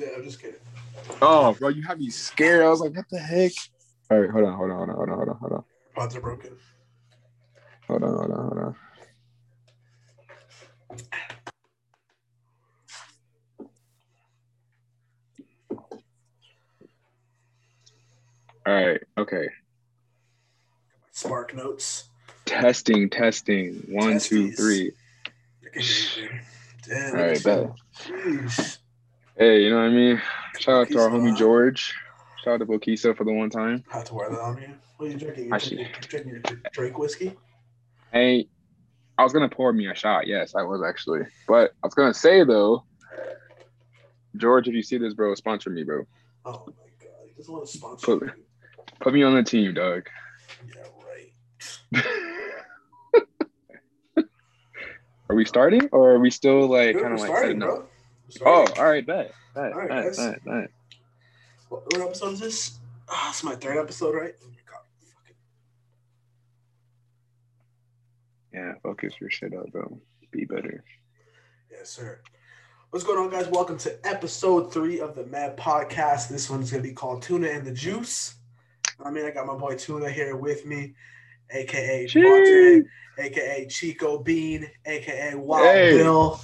Yeah, I'm just kidding. Oh, bro, you had me scared. I was like, what the heck? All right, hold on, hold on, hold on, hold on, hold on, hold on, Pods are broken. hold on, hold on, hold on. All right, okay. Spark notes. Testing, testing. One, two, Testies. three. I can hear you, dude. Damn. All right, bet. Jeez. Hey, you know what I mean? Shout out to our homie? George. Shout out to Bokisa for the one time. Had to wear that on you. What are you drinking? You drinking, drinking your Drake whiskey? Hey, I was gonna pour me a shot. Yes, I was actually. But I was gonna say though, George, if you see this, bro, sponsor me, bro. Oh my god, he doesn't want to sponsor Put- you. Put me on the team, dog. Yeah, right. Are we starting or are we still like kind of like starting, setting up? bro. Oh, all right, bet. Bet, All right, bet, guys. bet, bet. What, what episode is this? Ah, it's my third episode, right? Oh my god. Fucking Yeah, focus your shit up, bro. Be better. Yes, sir. What's going on, guys? Welcome to episode three of the Mad Podcast. This one's gonna be called Tuna and the Juice. I mean, I got my boy Tuna here with me, aka Devante, aka Chico Bean, aka Wild Hey. Bill,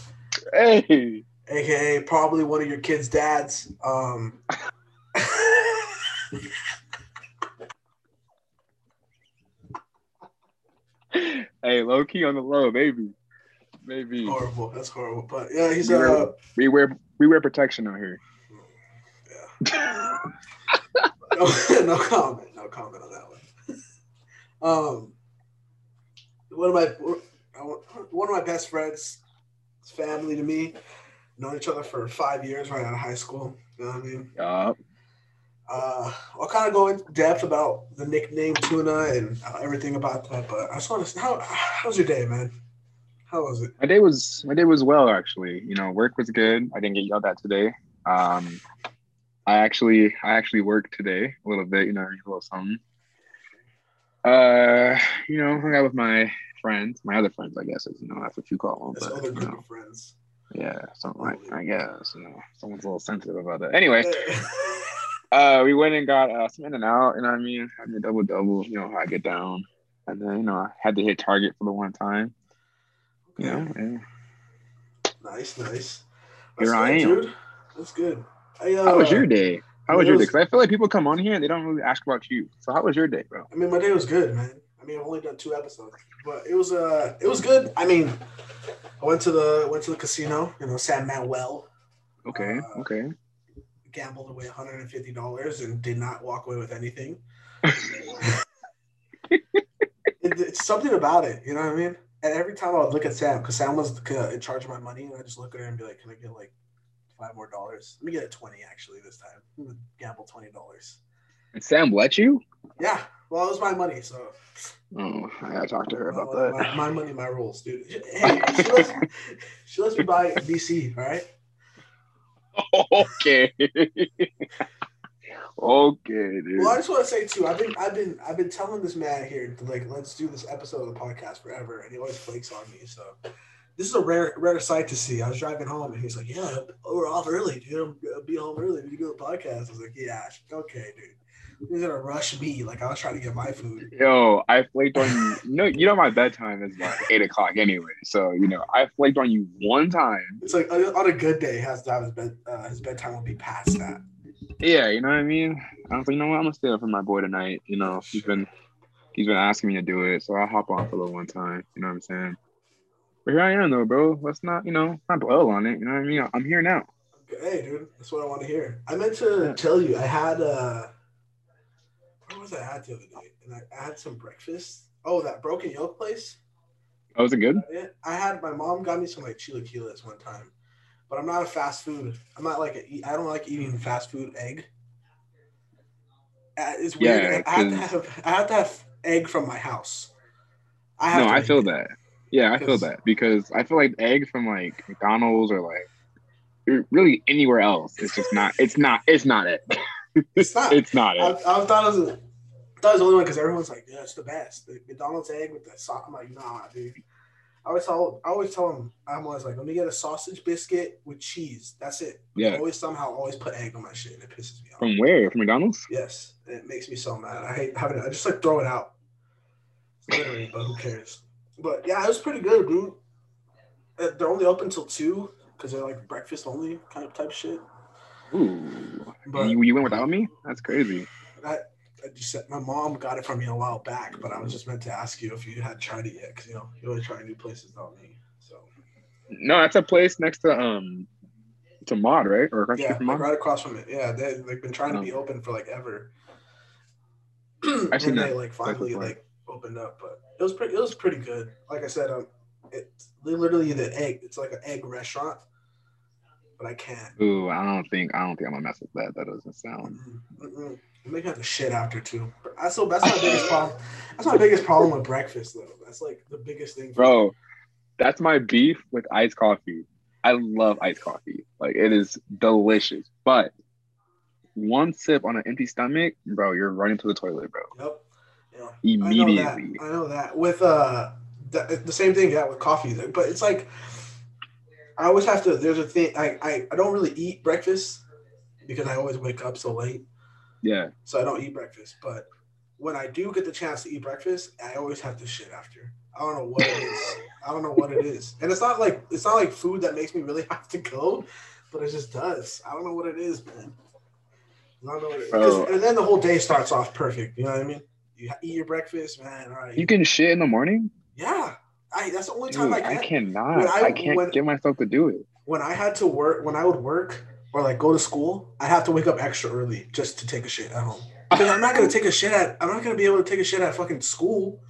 Hey, aka probably one of your kids' dads. Um, hey, low key on the low, baby, baby. horrible. That's horrible. But yeah, he's We uh, wear, we wear we wear protection out here. yeah. no, no comment. No comment on that one. Um, one of my one of my best friends, family to me. Known each other for five years right out of high school. You know what I mean? Yup. Uh, I'll kind of go in depth about the nickname Tuna and uh, everything about that. But I just want to how how's your day, man? How was it? My day was my day was well actually. You know, work was good. I didn't get yelled at today. Um, I actually I actually worked today a little bit. You know, a little something. Uh, you know, hung out with my friends, my other friends, I guess, is you know that's what you call them. But other you know, of friends. Yeah, something like I guess. You know, someone's a little sensitive about that. Anyway, uh, we went and got uh, some in and out. You know what I mean? Had double double. You know how I get down, and then you know I had to hit target for the one time. You know, and Nice, nice. Here That's I good, am. dude. That's good. I, uh, How was your day? How was your day? Because I feel like people come on here and they don't really ask about you. So how was your day, bro? I mean, my day was good, man. I mean, I've only done two episodes, but it was uh, it was good. I mean, I went to the went to the casino, you know, San Manuel, Okay, Uh, okay. gambled away 150 dollars, and did not walk away with anything. it, it's something about it, you know what I mean? And every time I would look at Sam, because Sam was in charge of my money, and I just look at her and be like, "Can I get like five more dollars? Let me get a 20 actually this time. I'm gonna gamble 20 dollars." And Sam let you? Yeah, well, it was my money, so Oh, I gotta talk to her about that. my, my money, my rules, dude. Hey, she lets, she lets me buy DC, all right? okay. okay, dude. Well, I just want to say too, I've been, I've been, I've been telling this man here, like, let's do this episode of the podcast forever, and he always flakes on me. So this is a rare, rare sight to see. I was driving home, and he's like, "Yeah, we're off early, dude. I'm gonna be home early. We do a podcast." I was like, "Yeah, okay, dude." He's gonna rush me like I was trying to get my food. Yo, I flaked on you. You know, you know my bedtime is like eight o'clock anyway. So you know, I flaked on you one time. It's like uh, on a good day, has to have his bed, uh, his bedtime will be past that. Yeah, you know what I mean. I was like, you know what, I'm gonna stay up for my boy tonight. You know, he's been he's been asking me to do it, so I'll hop on for the one time. You know what I'm saying? But here I am though, bro. Let's not, you know, not dwell on it. You know what I mean? I'm here now. Hey, dude, that's what I want to hear. I meant to Yeah. tell you, I had uh, what was I at the other day? And I, had some breakfast. Oh, that broken yolk place. Oh, was it good? Yeah, I had my mom got me some like chilaquiles one time, but I'm not a fast food. I'm not like a, I don't like eating fast food egg. Uh, It's weird. Yeah, I have to have I have to have egg from my house. I have No, I feel it. that. Yeah, I feel that because I feel like egg from like McDonald's or like really anywhere else, it's just not. It's not. It's not it. It's not. It's not I, it. I thought it was, I thought it was the only one because everyone's like, yeah, it's the best. The McDonald's egg with the sauce. I'm like, nah, dude. I always tell I always tell them I'm always like, let me get a sausage biscuit with cheese. That's it. Yeah. I always somehow always put egg on my shit and it pisses me off. From where? From McDonald's? Yes. It makes me so mad. I hate having it. I just like throw it out. Literally, but who cares? But yeah, it was pretty good, dude. Uh, They're only open till two because they're like breakfast only kind of type shit. Ooh. But you, you went without me? That's crazy. I, I just said my mom got it from me a while back, but I was just meant to ask you if you had tried it yet because you know you always try new places, don't me. So No, that's a place next to um to Mod, right? Or across yeah, like Mod? right across from it. Yeah, they they've been trying to be Oh. open for like ever. I've seen and that they like finally like opened up, but it was pretty. It was pretty good. Like I said, um, it's literally the egg. It's like an egg restaurant, but I can't. Ooh, I don't think I don't think I'm gonna mess with that. That doesn't sound. Mm-mm, have to shit after too. That's so. That's my biggest problem. That's my biggest problem with breakfast though. That's like the biggest thing. for me. Bro, that's my beef with iced coffee. I love iced coffee. Like it is delicious. But one sip on an empty stomach, bro, you're running to the toilet, bro. Yep. Yeah. Immediately. I know that. I know that. With uh, the, the same thing, yeah, with coffee. But it's like, I always have to. There's a thing. I, I I don't really eat breakfast because I always wake up so late, Yeah. so I don't eat breakfast. But when I do get the chance to eat breakfast, I always have to shit after. I don't know what it is. I don't know what it is, and it's not like it's not like food that makes me really have to go, but it just does. I don't know what it is, man. I don't know what it is. 'Cause- Bro. And then the whole day starts off perfect. You know what I mean? You eat your breakfast, man. All right. You can shit in the morning? Yeah, I, that's the only time Dude, I I, cannot. I- I, can't when- get myself to do it. When I had to work, when I would work or like go to school, I'd have to wake up extra early just to take a shit at home. Because I'm not gonna take a shit at. I'm not gonna be able to take a shit at fucking school.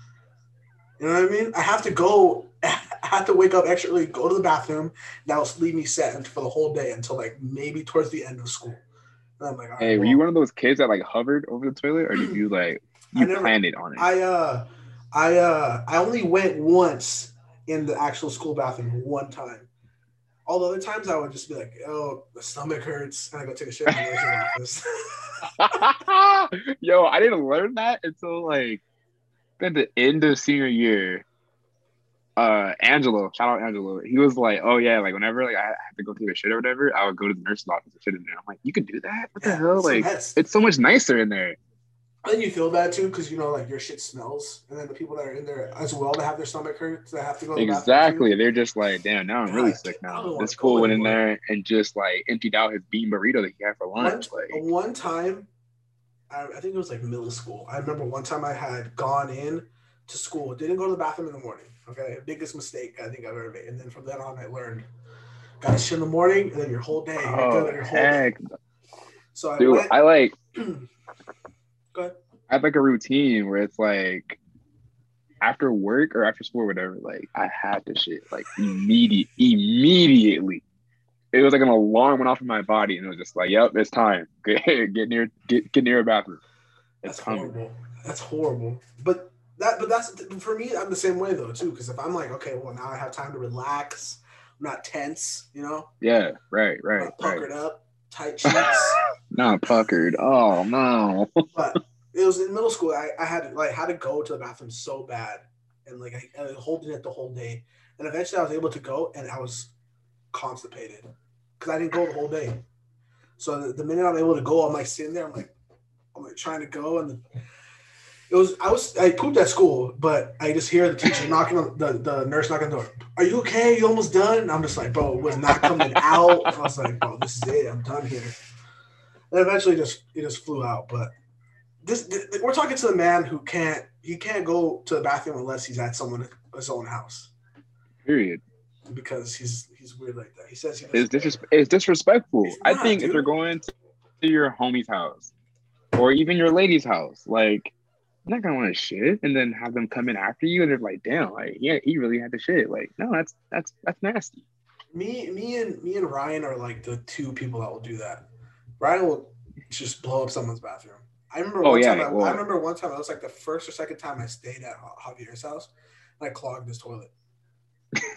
You know what I mean? I have to go. I have to wake up extra early, go to the bathroom. That'll leave me set for the whole day until like maybe towards the end of school. And I'm like, right, Hey, were well, you one of those kids that like hovered over the toilet, or did you like you never- planned it on it? I uh, I uh, I only went once in the actual school bathroom one time. All the other times I would just be like, "Oh, the stomach hurts," and I go take a shit in the nurse's office. Yo, I didn't learn that until like at the end of senior year. Uh, Angelo, shout out Angelo. He was like, "Oh yeah, like whenever like I have to go through a shit or whatever, I would go to the nurse's office and shit in there." I'm like, "You could do that? What the hell? Like, it's so much nicer in there." Then you feel bad too because you know like your shit smells, and then the people that are in there as well that have their stomach hurts that have to go to the. Exactly. They're just like, "Damn, now I'm really God, sick now." Oh wanna This fool went in there and just like emptied out his bean burrito that he had for lunch. One, Like, one time, I, I think it was like middle school. I remember one time I had gone in to school, didn't go to the bathroom in the morning. Okay, biggest mistake I think I've ever made. And then from then on, I learned got to shit in the morning, and then your whole day, oh your whole day. heck, So I dude, went. I like. go. I have like a routine where it's like after work or after school or whatever, like I had to shit like immediate immediately. It was like an alarm went off in my body and it was just like, yep, it's time. Get, get near get, get near a bathroom. It's That's coming. horrible. That's horrible. But that, but that's for me. I'm the same way though too. Because if I'm like, okay, well now I have time to relax. I'm not tense. You know, Yeah, right, I'm right, not right. up, tight cheeks. Not puckered. Oh no. but it was in middle school. I, I had like had to go to the bathroom so bad, and like I, I was holding it the whole day. And eventually, I was able to go, and I was constipated because I didn't go the whole day. So the, the minute I'm able to go, I'm like sitting there. I'm like, I'm like trying to go, and it was I was I pooped at school, but I just hear the teacher knocking on the the nurse knocking on the door. Are you okay? You almost done? And I'm just like, bro, it was not coming out. I was like, bro, this is it. I'm done here. And eventually, just it just flew out. But this th- we're talking to a man who can't he can't go to the bathroom unless he's at someone his own house Period. because he's he's weird like that. He says he It's, disres- it's disrespectful. It's I not, think if you're going to your homie's house or even your lady's house, like you're not gonna want to shit and then have them come in after you and they're like, damn, like yeah, he really had to shit. Like, no, that's that's that's nasty. me me and me and Ryan are like the two people that will do that. Ryan will just blow up someone's bathroom. I remember Oh, one yeah, time. I, well- I remember one time. It was like the first or second time I stayed at Javier's house, and I clogged his toilet.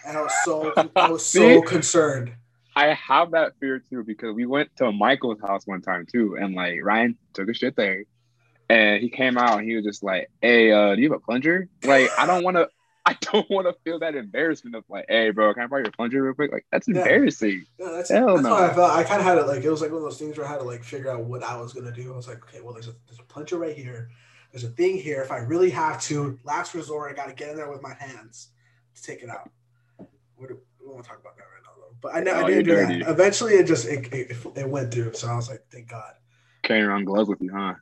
And I was so I was so concerned. I have that fear too because we went to Michael's house one time too, and like Ryan took a shit there, and he came out and he was just like, "Hey, uh, do you have a plunger?" Like, I don't want to, I don't want to feel that embarrassment of like, hey, bro, can I borrow your plunger real quick? Like, that's Yeah. embarrassing. That's, Hell that's no. I felt. I kind of had it like it was like one of those things where I had to like figure out what I was gonna do. I was like, okay, well, there's a there's a plunger right here. There's a thing here. If I really have to, last resort, I got to get in there with my hands to take it out. What do, we won't talk about that right now, though. But I know Oh, I didn't do that. Eventually, it just it, it, it went through. So I was like, thank God. Carrying around gloves with you, huh?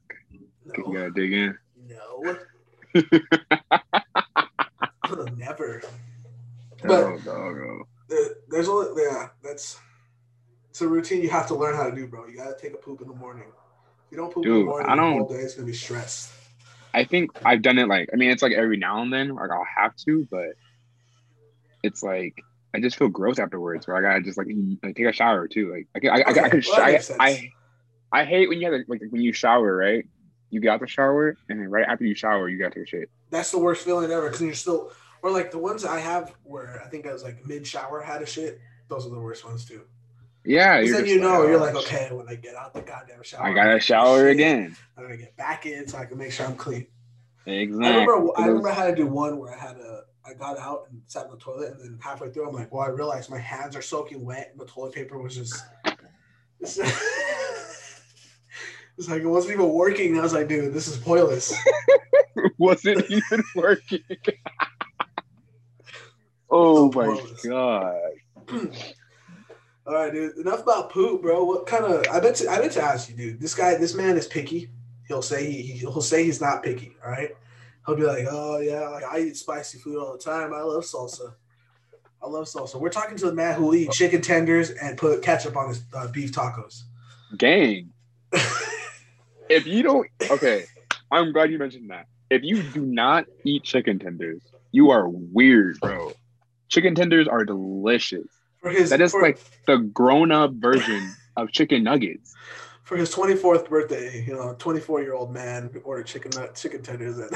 You gotta dig in. no, never. But- oh. There- There's only yeah. That's it's a routine you have to learn how to do, bro. You gotta take a poop in the morning. If you don't poop in the morning, I don't- whole day is gonna be stressed. I think I've done it like I mean it's like every now and then like I'll have to, but it's like I just feel gross afterwards. Where I gotta just like, like take a shower too. Like I can- I, I, I, could well, I. I I hate when you have to, like when you shower right. You get out the shower and then right after you shower you take a shit. That's the worst feeling ever because you're still or like the ones I have where I think I was like mid shower had a shit. Those are the worst ones too. Yeah, Because then you know like, you're oh, like okay when I get out the goddamn shower I gotta gonna take a shower shit. again. I'm gonna get back in so I can make sure I'm clean. Exactly. I remember I remember had to do one where I had a I got out and sat in the toilet and then halfway through I'm like, well I realized my hands are soaking wet and the toilet paper was just it's, like it wasn't even working. And I was like, dude, this is pointless. wasn't even working. oh my god. All right, dude. Enough about poop, bro. What kind of? I bet. To, I bet to ask you, dude. This guy, this man is picky. He'll say he, he'll say he's not picky. All right. He'll be like, oh yeah, like I eat spicy food all the time. I love salsa. I love salsa. We're talking to the man who will eat chicken tenders and put ketchup on his uh, beef tacos. Gang. if you don't okay, I'm glad you mentioned that. If you do not eat chicken tenders, you are weird, bro. Chicken tenders are delicious. For his That is for, like the grown-up version of chicken nuggets. for his 24th birthday. You know, 24 year old man ordered chicken chicken tenders and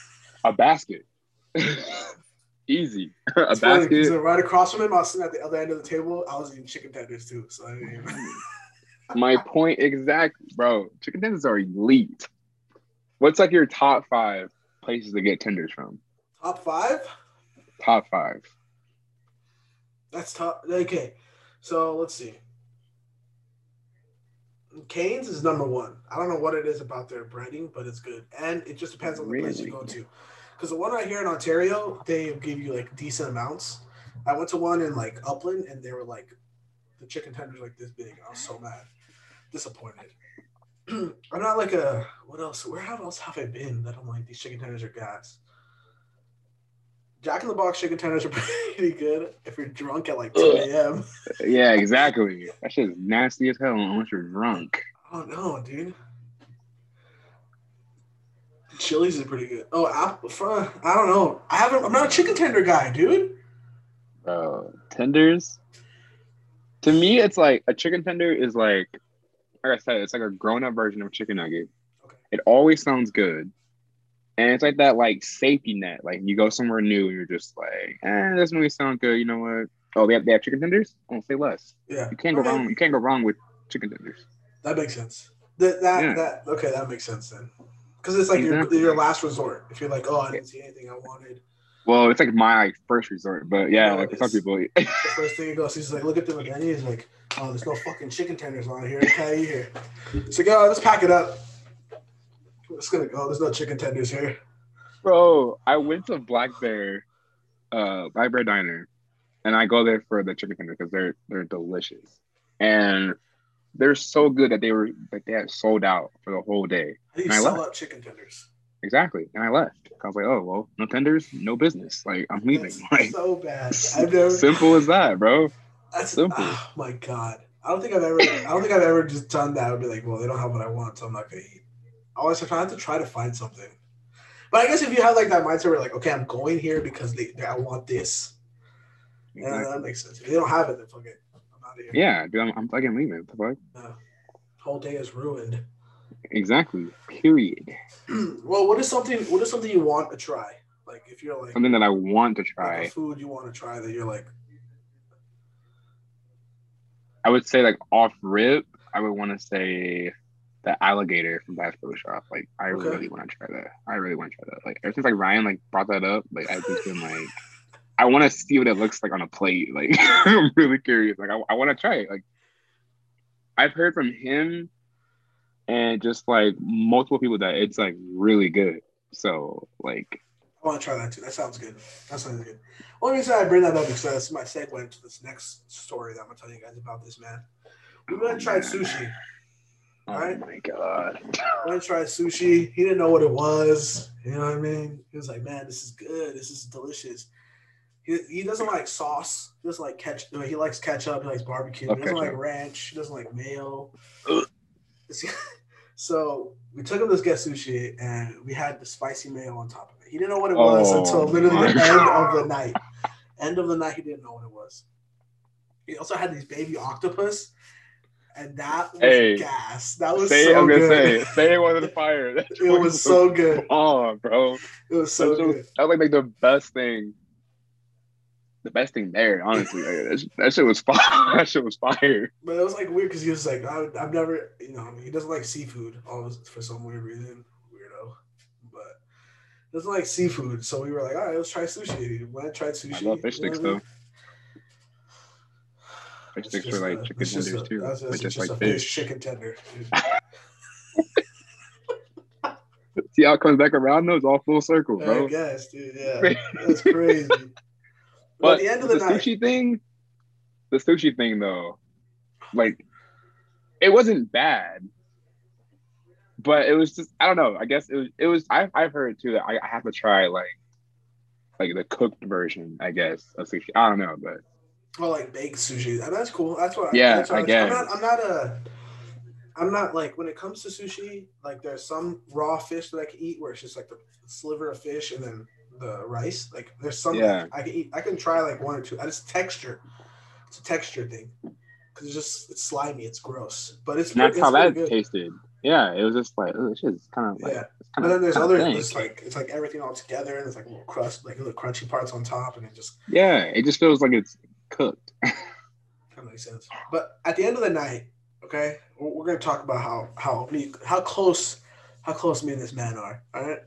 A basket. Easy. a It's funny, 'cause basket. right across from him, I was sitting at the other end of the table. I was eating chicken tenders too. So I didn't even... My point exactly, bro. Chicken tenders are elite. What's like your top five places to get tenders from? top five. Top five. That's top. Okay, so let's see. Canes is number one. I don't know what it is about their breading, but it's good, and it just depends on the place you go to. Because the one right here in Ontario, they give you like decent amounts. I went to one in like Upland, and they were like, the chicken tenders like this big. I was so mad, disappointed. I'm not like a what else? Where have else have I been that I'm like these chicken tenders are gas? Jack in the Box chicken tenders are pretty good if you're drunk at like 2 a.m. Yeah, exactly. That shit is nasty as hell unless you're drunk. Oh no, dude. Chili's is pretty good. Oh, apple, fr- I don't know. I haven't. I'm not a chicken tender guy, dude. Bro, tenders. To me, it's like a chicken tender is like, like I said, it's like a grown-up version of chicken nugget. Okay. It always sounds good, and it's like that like safety net. Like you go somewhere new, and you're just like, eh, this movie sound good. You know what? Oh, they have, they have chicken tenders. I won't say less. Yeah, You can't go mean, wrong. You can't go wrong with chicken tenders. That makes sense. That that Yeah. that okay, that makes sense then. Because it's like your, Exactly. your last resort. If you're like, oh, I didn't see anything I wanted, Well, it's like my like, first resort, but yeah, No, like for some people, the first thing he goes, he's like, look at the menu. He's like, oh, there's no fucking chicken tenders on here. Okay, here. It's like, oh, let's pack it up. It's gonna go. There's no chicken tenders here. Bro, I went to Black Bear, uh, Black Bear Diner, and I go there for the chicken tenders because they're they're delicious, and they're so good that they were that they had sold out for the whole day. How do you And sell out chicken tenders? Exactly, and I left. I was like, oh well, no tenders, no business. Like I'm leaving. That's Like so bad. I've never. simple as that, bro. That's simple. Oh my god. I don't think I've ever. I don't think I've ever just done that. I'd be like, well, they don't have what I want, so I'm not gonna eat. I always have to try to find something. But I guess if you have like that mindset where like, okay, I'm going here because they, I want this. Yeah, Exactly. that makes sense. If they don't have it, then fuck it. I'm out of here. Yeah, dude, I'm, I'm fucking leaving. What the fuck? Uh, whole day is ruined. Exactly. Period. well, what is something? What is something you want to try? Like if you're like, Something that I want to like try. a food you want to try that you're like, I would say like off rip, I would want to say the alligator from Bass Pro Shop. Like I Okay. really want to try that. I really want to try that. Like ever since like Ryan like brought that up, like I've just been like, I want to see what it looks like on a plate. Like I'm really curious. Like I, I want to try it. Like I've heard from him and just like multiple people that it's like really good. So like I want to try that too. That sounds good. That sounds good. Only reason I bring that up because that's my segue into this next story that I'm gonna tell you guys about this man. We went and tried sushi. oh Alright. my god. We went and tried sushi. He didn't know what it was. You know what I mean? He was like, "Man, this is good. This is delicious." He, he doesn't like sauce. He doesn't like ketchup. He likes ketchup. He likes barbecue. He doesn't like ranch. He doesn't like mayo. So we took him this get sushi, and we had the spicy mayo on top of it. He didn't know what it was Oh until literally the end of the night. End of the night, he didn't know what it was. He also had these baby octopus, and that was Hey, gas. That was say so I'm gonna good. say say it wasn't fire. It was so good. Oh, bro. It was so that, was, good. that was like the best thing. The best thing there, honestly. Like, that, that shit was fire. that shit was fire. But it was like weird because he was like, I, I've never, you know, he doesn't like seafood always for some weird reason, weirdo. But he doesn't like seafood, so we were like, all right, let's try sushi. Went and tried sushi. I love fish you know sticks I mean? though. Fish sticks are like a- chicken tenders a- too, that's- that's just just like a fish. chicken tender. See how it comes back around though? It's all full circle, I bro. guess, dude. Yeah, that's crazy. But, But at the end of the, the night, sushi thing, the sushi thing though, like it wasn't bad, but it was just I don't know. I guess it was it was I I've heard too that I, I have to try like like the cooked version. I guess of sushi. I don't know, but well, like baked sushi, and that's cool. That's what. Yeah, that's what I I'm guess. not. I'm not a. I'm not like when it comes to sushi. Like there's some raw fish that I can eat where it's just like the sliver of fish and then the rice. Like there's some Yeah. I can eat. I can try like one or two. I just texture. It's a texture thing because it's just it's slimy. It's gross, but it's and that's it's how that good. tasted. Yeah, it was just like oh, this shit's kind of like Yeah. it's But then there's other. It's like it's like everything all together, and it's like little crust, like little crunchy parts on top, and it just Yeah, it just feels like it's cooked. That makes sense. But at the end of the night, okay, we're, we're gonna talk about how how me how close how close me and this man are. All right,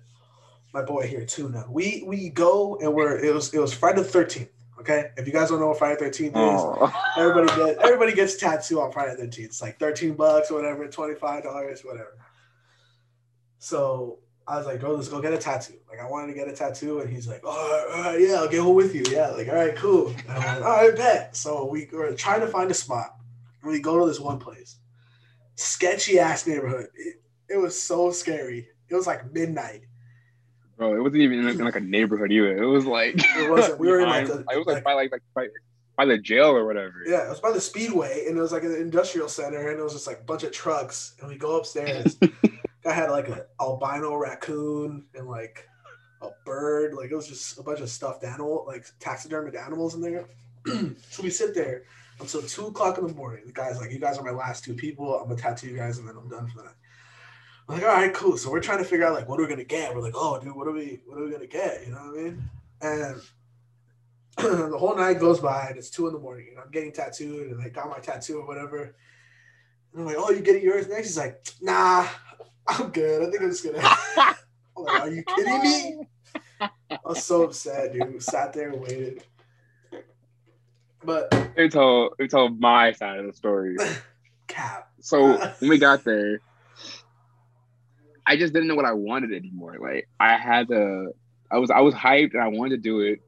my boy here tuna. We we go and we're it was it was Friday the thirteenth. Okay, if you guys don't know what Friday the thirteenth is, Oh. everybody gets everybody gets tattoo on Friday the thirteenth. It's like thirteen bucks or whatever, twenty five dollars, whatever. So I was like, bro, let's go get a tattoo. Like I wanted to get a tattoo, and he's like, all right, all right, yeah, I'll get one with you. Yeah, like all right, cool. And I'm like, all right, bet. So we were trying to find a spot, and we go to this one place, sketchy ass neighborhood. It, it was so scary. It was like midnight. Bro, it wasn't even in like, in like a neighborhood either. It was like It wasn't. We were in, like, behind- a- it was like, like- by like like by, by the jail or whatever. Yeah, it was by the speedway, and it was like an industrial center, and it was just like a bunch of trucks. And we go upstairs. I had like an albino raccoon and like a bird. Like it was just a bunch of stuffed animal, like taxidermied animals in there. so we sit there until two o'clock in the morning. The guy's like, "You guys are my last two people. I'm gonna tattoo you guys, and then I'm done for the night." I'm like, "All right, cool." So we're trying to figure out like what are we gonna get. We're like, "Oh, dude, what are we? What are we gonna get?" You know what I mean? And the whole night goes by, and it's two in the morning, and I'm getting tattooed, and I got my tattoo or whatever. And I'm like, "Oh, you getting yours next?" He's like, "Nah, I'm good. I think I'm just gonna." I'm like, "Are you kidding me?" I was so upset, dude. Sat there and waited. But They told they told my side of the story. cap. So when we got there, I just didn't know what I wanted anymore. Like I had to, I was I was hyped and I wanted to do it.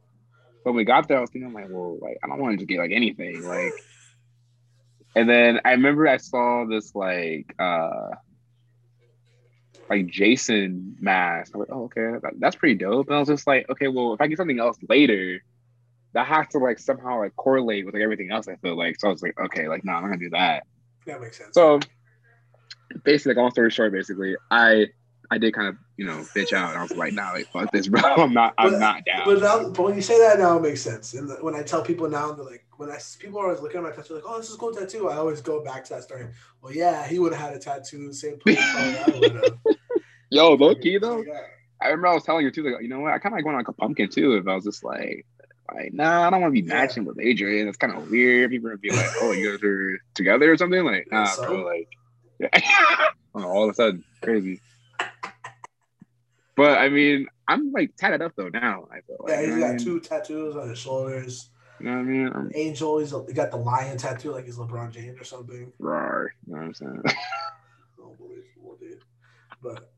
But when we got there, I was thinking, I'm like, well, like I don't want to get like anything, like. And then I remember I saw this like uh like Jason mask. I was like, oh, okay, that- that's pretty dope. And I was just like, okay, well, if I get something else later, that has to like somehow like correlate with like everything else. I feel like so. I was like, okay, like no, I'm not gonna do that. That makes sense. So basically, like, long story short, basically, I I did kind of you know bitch out. And I was like, nah, like fuck this, bro. I'm not. I'm But- not down. But, now, but when you say that now, it makes sense. And the, when I tell people now, they're like, when I people are always looking at my tattoo, like, oh, this is a cool tattoo. I always go back to that story. Well, yeah, he would have had a tattoo, same place. Oh, would. Yo, low key though, Yeah. I remember I was telling you too. Like, you know what? I kind of like going like a pumpkin too. If I was just like. Like, nah, I don't want to be Yeah. matching with Adrian. It's kind of weird. People gonna be like, "Oh, you guys are together or something." Like, nah, So? bro. Like, yeah. Know, all of a sudden, crazy. But I mean, I'm like tatted up though now. I feel like, Yeah, he's what I got mean? two tattoos on his shoulders. You know what I mean? I'm Angel, he's he got the lion tattoo like he's LeBron James or something. raw. You know what I'm saying? Unbelievable, dude. But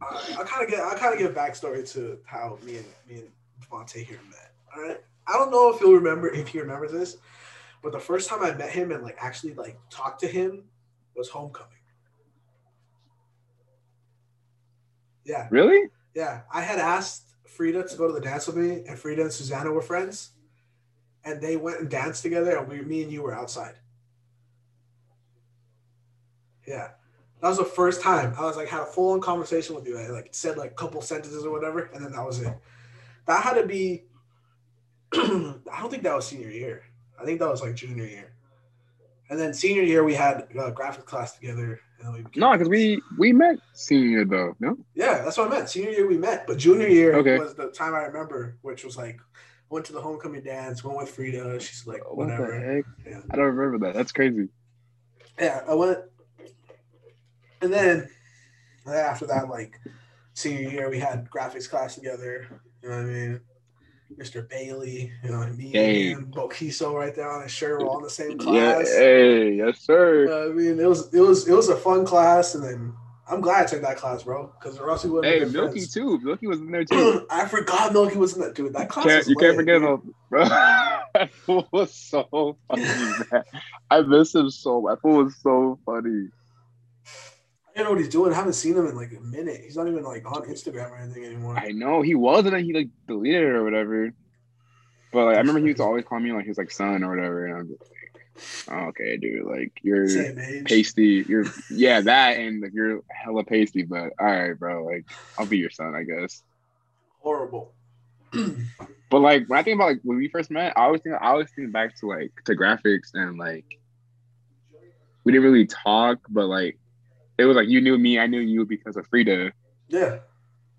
I, I kind of get I kind of give backstory to how me and me and Devante here met. All right, I don't know if you'll remember if he remembers this, but the first time I met him and like actually like talked to him was homecoming. Yeah, really? yeah. I had asked Frida to go to the dance with me, and Frida and Susanna were friends, and they went and danced together, and we, me and you were outside. Yeah, that was the first time I was like had a full on conversation with you. I like said like a couple sentences or whatever, and then that was it. That had to be. I don't think that was senior year. I think that was like junior year. And then senior year we had uh, graphics class together. And we became No, because we we met senior though. No. Yeah, that's what I meant. Senior year we met, but junior year Okay. was the time I remember, which was like went to the homecoming dance, went with Frida. She's like What whatever. Yeah. I don't remember that. That's crazy. Yeah, I went, and then after that, like senior year, we had graphics class together. You know what I mean? Mr. Bailey, you know, me Hey. and Bokiso right there on his shirt, we're all in the same Yeah. class. Hey. Yes, sir. Uh, I mean, it was it was it was a fun class, and then I'm glad I took that class, bro, because or else we wouldn't. hey, Milky friends. too. Milky was in there too. I forgot Milky was in that dude. That class can't, you can't forget dude. him, bro. that fool was so funny, man. I miss him so. much. That fool was so funny. I don't know what he's doing. I haven't seen him in like a minute. He's not even like on Instagram or anything anymore. I know he was, and then he like deleted it or whatever. But like, I remember he used to always call me like his like son or whatever, and I'm just like, oh, okay, dude, like you're pasty. You're yeah, that and like you're hella pasty. But all right, bro, like I'll be your son, I guess. Horrible. But like when I think about like when we first met, I always think I always think back to like to graphics and like we didn't really talk, but like it was like you knew me, I knew you because of Frida, yeah.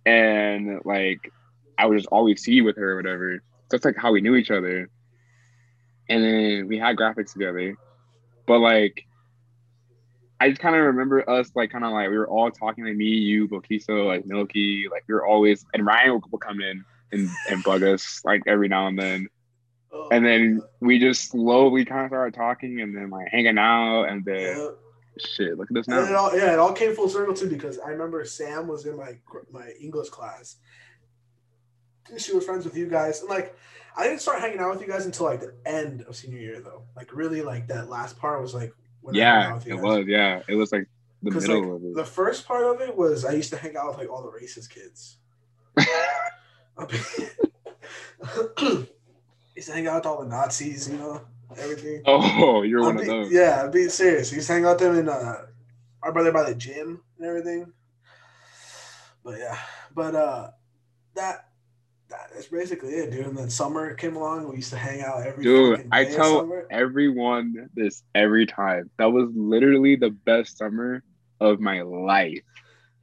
and like I would just always see you with her or whatever. So that's like how we knew each other. And then we had graphics together, but like I just kind of remember us like kind of like we were all talking like me, you, Bokiso, like Milky, like we were always and Ryan would, would come in and, and bug us like every now and then. Oh, And then we just slowly kind of started talking and then like hanging out and then. Shit, look at this And it now. all, yeah, it all came full circle too because I remember Sam was in my my English class. She was friends with you guys, and like I didn't start hanging out with you guys until like the end of senior year though. Like really, like that last part was like when I out Yeah, with you it was. Yeah, it was like the middle like, of it. The first part of it was I used to hang out with like all the racist kids. used to hang out with all the Nazis, you know, everything. oh, you're I'm one of those. Yeah, I'm being serious. He's hanging out with them in uh, our brother by the gym and everything. But yeah, but uh, that that is basically it, dude. And then summer came along. We used to hang out every Dude, I tell everyone this every time. That was literally the best summer of my life.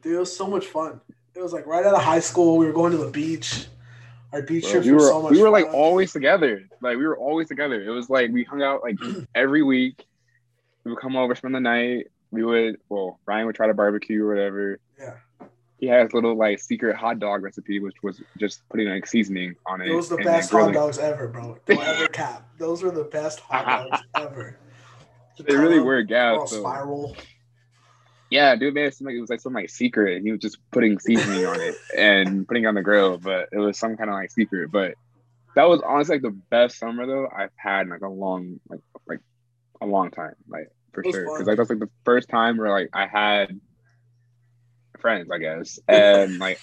Dude, it was so much fun. It was like right out of high school. We were going to the beach. Our beach trips we were, were so much we were like always together. Like we were always together. It was like we hung out like every week. We would come over, spend the night. We would well, Ryan would try to barbecue or whatever. Yeah, He had his little like secret hot dog recipe, which was just putting like seasoning on it. was the best hot dogs ever, bro. Don't ever cap. Those were the best hot dogs ever. They really were, them, So spiral. Yeah, dude made it seem like it was like some like secret. He was just putting seasoning on it and putting it on the grill, but it was some kind of like secret. But that was honestly like the best summer though I've had in like a long like like a long time, like for sure. Because like that's like the first time where like I had friends, I guess, and like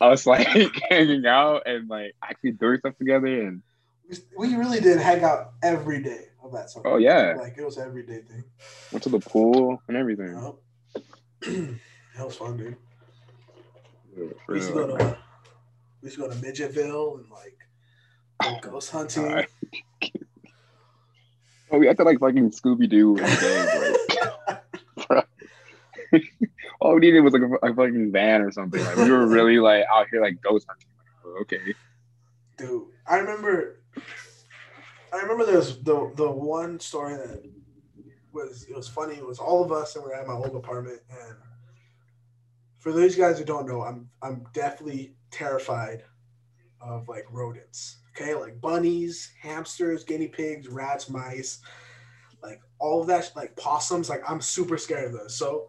us like hanging out and like actually doing stuff together and We- We really did hang out every day of that summer. Oh, yeah. like it was an everyday thing. went to the pool and everything. Yep. that was fun, dude. We used to go to we used to go to Midgetville and like oh, ghost hunting. God. Oh, we acted like fucking Scooby Doo in the game, like, bro. All we needed was like a, a fucking van or something. Like we were really like out here like ghost hunting. Like, okay. Dude, I remember I remember there's the the one story that was it was funny. It was all of us, and we're at my old apartment. And for those guys who don't know, I'm I'm definitely terrified of like rodents. Okay, like bunnies, hamsters, guinea pigs, rats, mice, like all of that, like possums. Like I'm super scared of those. So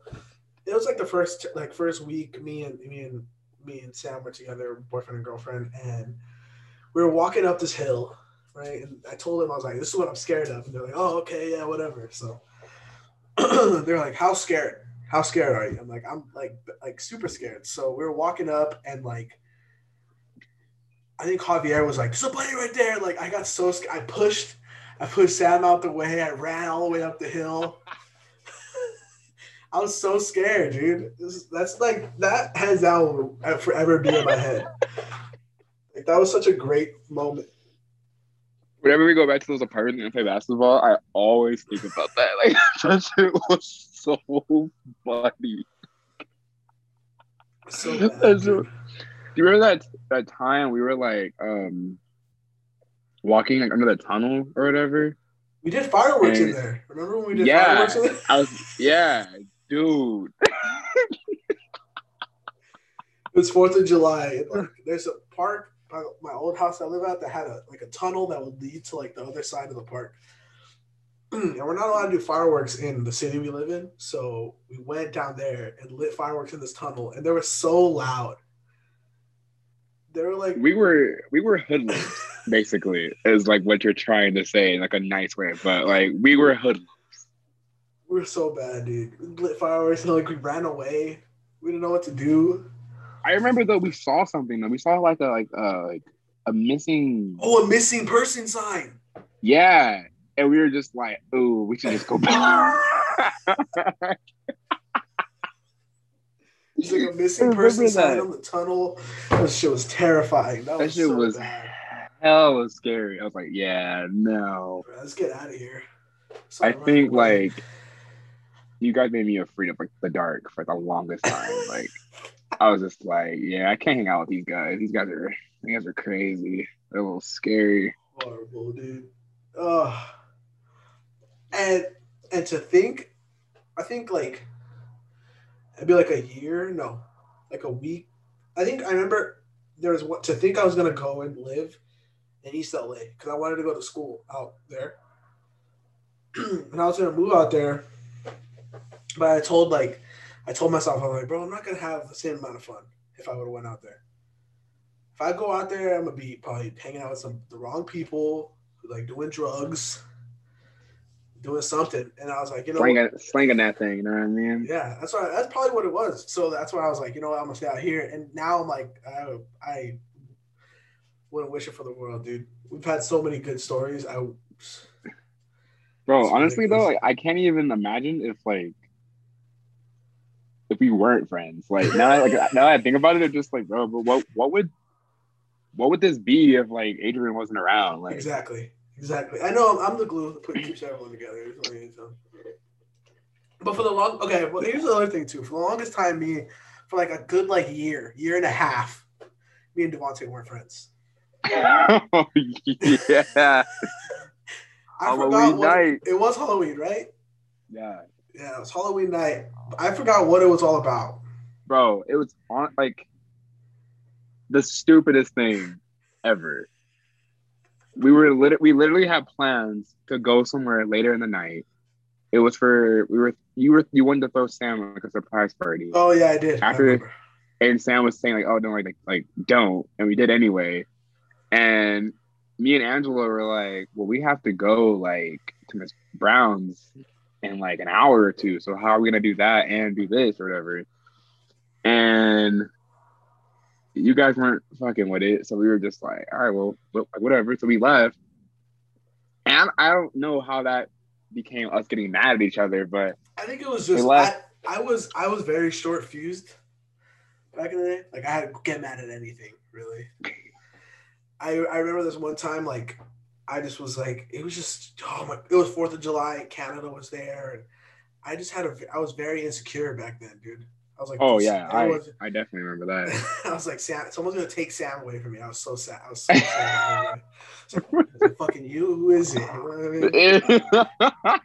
it was like the first like first week. Me and me and me and Sam were together, boyfriend and girlfriend, and we were walking up this hill, right? And I told him I was like, "This is what I'm scared of," and they're like, "Oh, okay, yeah, whatever." So they're like, "How scared? How scared are you?" I'm like, "I'm like like super scared." So we were walking up, and like I think Javier was like, "There's a bunny right there!" Like I got so scared. I pushed, I pushed Sam out the way. I ran all the way up the hill. I was so scared, dude. This, that's like that hands down will uh, forever be in my head. Like that was such a great moment. Whenever we go back to those apartments and play basketball, I always think about that. Like that shit was so funny. So bad, Do you remember that that time we were like um walking like under the tunnel or whatever? We did fireworks and, in there. Remember when we did yeah, fireworks in there? I was yeah, dude. it was Fourth of July. Like, there's a park by my old house I live at that had a like a tunnel that would lead to like the other side of the park. and we're not allowed to do fireworks in the city we live in, so we went down there and lit fireworks in this tunnel, and they were so loud. They were like we were we were hoodlums, basically, is like what you're trying to say in like a nice way. But like we were hoodlums. We were so bad, dude. We lit fireworks and like we ran away. We didn't know what to do. I remember though we saw something though. We saw like a like uh like a missing Oh, a missing person sign. Yeah. And we were just like, oh, we should just go back. There's like a missing person sign on the tunnel. That shit was terrifying. That, that was shit so was bad. hell was scary. I was like, yeah, no. Let's get out of here. So I ran think like you guys made me afraid of like the dark for the longest time. like I was just like, yeah, I can't hang out with these guys. These guys are these guys are crazy. They're a little scary. horrible, dude. Ugh. And and to think, I think like it'd be like a year, no, like a week. I think I remember there was what to think I was gonna go and live in East LA because I wanted to go to school out there, and I was gonna move out there. But I told like I told myself I'm like, bro, I'm not gonna have the same amount of fun if I would have went out there. If I go out there, I'm gonna be probably hanging out with some the wrong people, like doing drugs, doing something. And I was like, you know, Slinging, slinging that thing, you know what I mean? yeah, that's why that's probably what it was. So that's why I was like, you know what, I'm gonna stay out here. And now I'm like, I, I wouldn't wish it for the world, dude. We've had so many good stories. I Bro, honestly though, like, I can't even imagine if like if we weren't friends. Like now, like now I think about it, it's just like, bro, but what what would what would this be if like Adrian wasn't around? Like, exactly, exactly. I know I'm, I'm the glue that put, keeps everyone together. is what I mean, so. But for the long, okay. Well, here's the other thing too. For the longest time, me, for like a good like year, year and a half, me and Devante weren't friends. oh yeah, I Halloween forgot what night. it was Halloween, right? yeah, Yeah, it was Halloween night. I forgot what it was all about. bro, it was on like the stupidest thing ever. We were lit- we literally had plans to go somewhere later in the night. It was for we were you were you wanted to throw Sam like a surprise party. Oh yeah, I did. After- remember. and Sam was saying like, "Oh, don't like like don't," and we did anyway. And me and Angela were like, "Well, we have to go like to Miss Brown's in like an hour or two. So how are we gonna do that and do this or whatever?" And you guys weren't fucking with it, so we were just like, "All right, well, whatever." So we left, and I don't know how that became us getting mad at each other, but I think it was just I. I was I was very short fused back in the day. Like I had to get mad at anything, really. I I remember this one time like I just was like it was just oh my it was Fourth of July Canada was there and I just had a I was very insecure back then, dude. I was like, oh yeah, I, I definitely remember that. I was like, Sam, someone's gonna take Sam away from me. I was so sad. I was so sad. Like, it fucking you? Who is it? You know what I mean?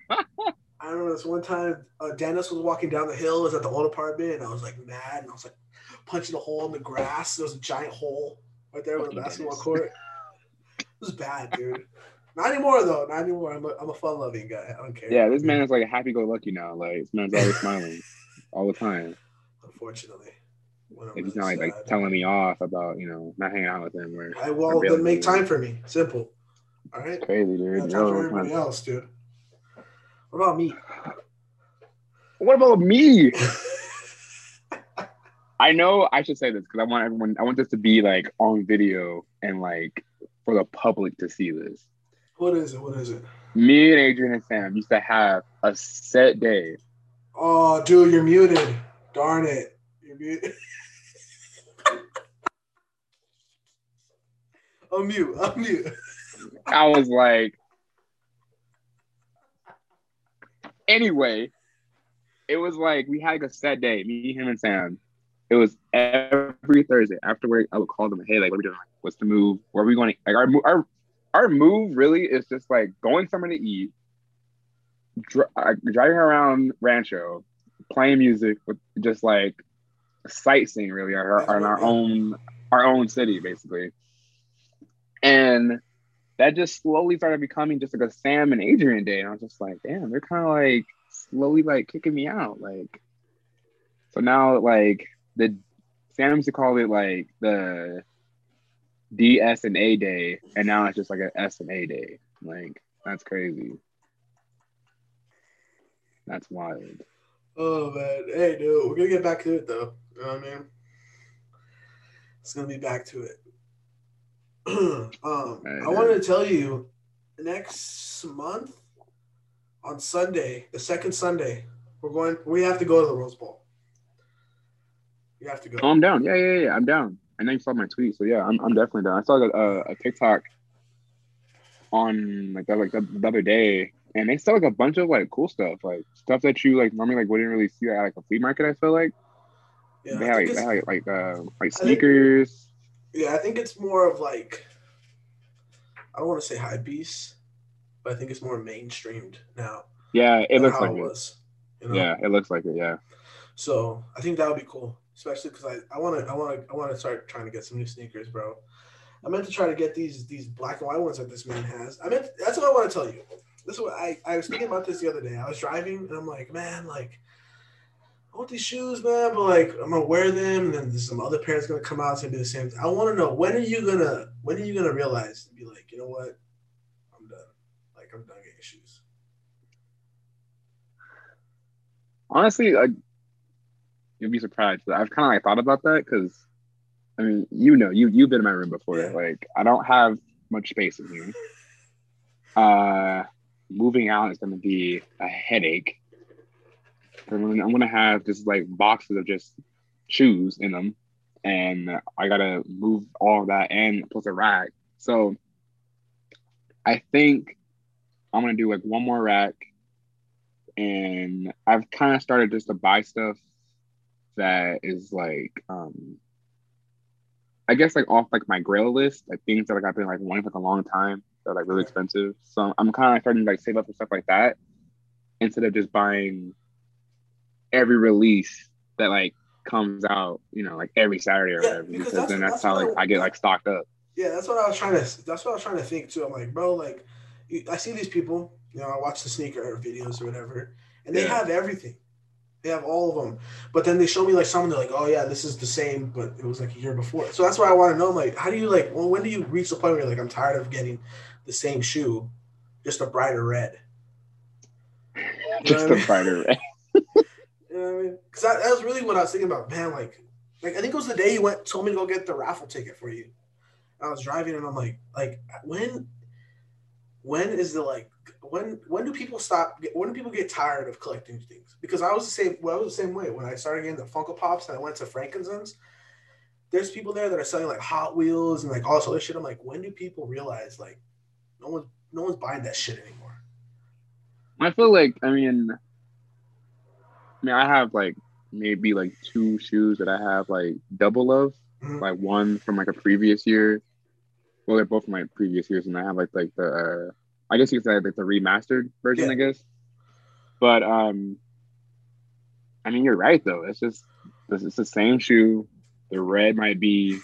I remember this one time uh, Dennis was walking down the hill, was at the old apartment, and I was like mad, and I was like punching a hole in the grass. There was a giant hole right there with the basketball Dennis. court. It was bad, dude. Not anymore though. Not anymore. I'm a, I'm a fun loving guy. I don't care. Yeah, this man is like a happy go lucky now. Like this man's always smiling all the time. Unfortunately. If he's not like, like, telling me off about you know not hanging out with him or. I well then make time for me. Simple. All right. crazy, dude. Time for everybody else, dude. What about me? What about me? I know I should say this because I want everyone. I want this to be like on video and like for the public to see this. What is it? What is it? Me and Adrian and Sam used to have a set day. Oh, dude, you're muted. Darn it. You're muted. I'm mute. I'm mute. I was like, anyway, it was like we had like a set day, me, him, and Sam. It was every Thursday after work. I would call them, hey, like, what are we doing? What's the move? Where are we going? To, like, our our our move really is just like going somewhere to eat, dr- driving around Rancho, playing music with just like sightseeing really our, our, our own our own city basically and that just slowly started becoming just like a sam and adrian day and i was just like damn they're kind of like slowly like kicking me out like so now like the sam used to call it like the ds and a day and now it's just like an s and a day like that's crazy that's wild Oh man, hey dude, we're gonna get back to it though. You know what I mean? It's gonna be back to it. um, I wanted to tell you next month on Sunday, the second Sunday, we're going. We have to go to the Rose Bowl. You have to go. Oh, I'm down. Yeah, yeah, yeah. I'm down. I know you saw my tweet, so yeah, I'm, I'm definitely down. I saw a, a TikTok on like that like the, the other day and they sell like a bunch of like cool stuff, like stuff that you like normally like wouldn't really see at like a flea market. I feel like yeah, they have like, they like like uh, like sneakers. I think, yeah, I think it's more of like I don't want to say hypebeast, but I think it's more mainstreamed now. Yeah, it looks like it. Was, you know? Yeah, it looks like it. Yeah. So I think that would be cool, especially because I I want to I want to I want to start trying to get some new sneakers, bro. I meant to try to get these these black and white ones that this man has. I meant that's what I want to tell you this is what I, I was thinking about this the other day. I was driving and I'm like, man, like I want these shoes, man, but like I'm gonna wear them, and then some other parents gonna come out and do the same. Thing. I want to know when are you gonna when are you gonna realize and be like, you know what, I'm done. Like I'm done getting shoes. Honestly, like you'd be surprised. I've kind of like thought about that because, I mean, you know, you you've been in my room before. Yeah. Like I don't have much space in here. Uh, moving out is going to be a headache. I'm going to have just like boxes of just shoes in them, and I got to move all of that and plus a rack. So I think I'm going to do like one more rack, and I've kind of started just to buy stuff that is like um I guess like off like my grail list, like things that like I've been like wanting for like a long time that are like really expensive. So I'm kind of starting to like save up for stuff like that instead of just buying every release that like comes out, you know, like every Saturday or yeah, whatever. Because, because then that's, that's how like I, I get like stocked up. Yeah, that's what I was trying to. That's what I was trying to think too. I'm like, bro, like, I see these people. You know, I watch the sneaker videos or whatever, and they yeah. have everything. They have all of them. But then they show me like someone they're like, oh yeah, this is the same, but it was like a year before. So that's why I want to know, like, how do you like? Well, when do you reach the point where you're like, I'm tired of getting the same shoe, just a brighter red. just a mean? brighter red. you know what I mean? Because that, that was really what I was thinking about. Man, like, like I think it was the day you went told me to go get the raffle ticket for you. I was driving and I'm like, like when, when is the like when when do people stop? When do people get tired of collecting things? Because I was the same. Well, I was the same way when I started getting the Funko Pops and I went to Frank & Sons there's people there that are selling like Hot Wheels and like all this other shit. I'm like, when do people realize like no one's no one's buying that shit anymore. I feel like I mean, I mean I have like maybe like two shoes that I have like double of, mm-hmm. like one from like a previous year. Well, they're both from my previous years, and I have like like the uh, I guess you could say like the remastered version, yeah. I guess. But um, I mean, you're right though. It's just it's the same shoe. The red might be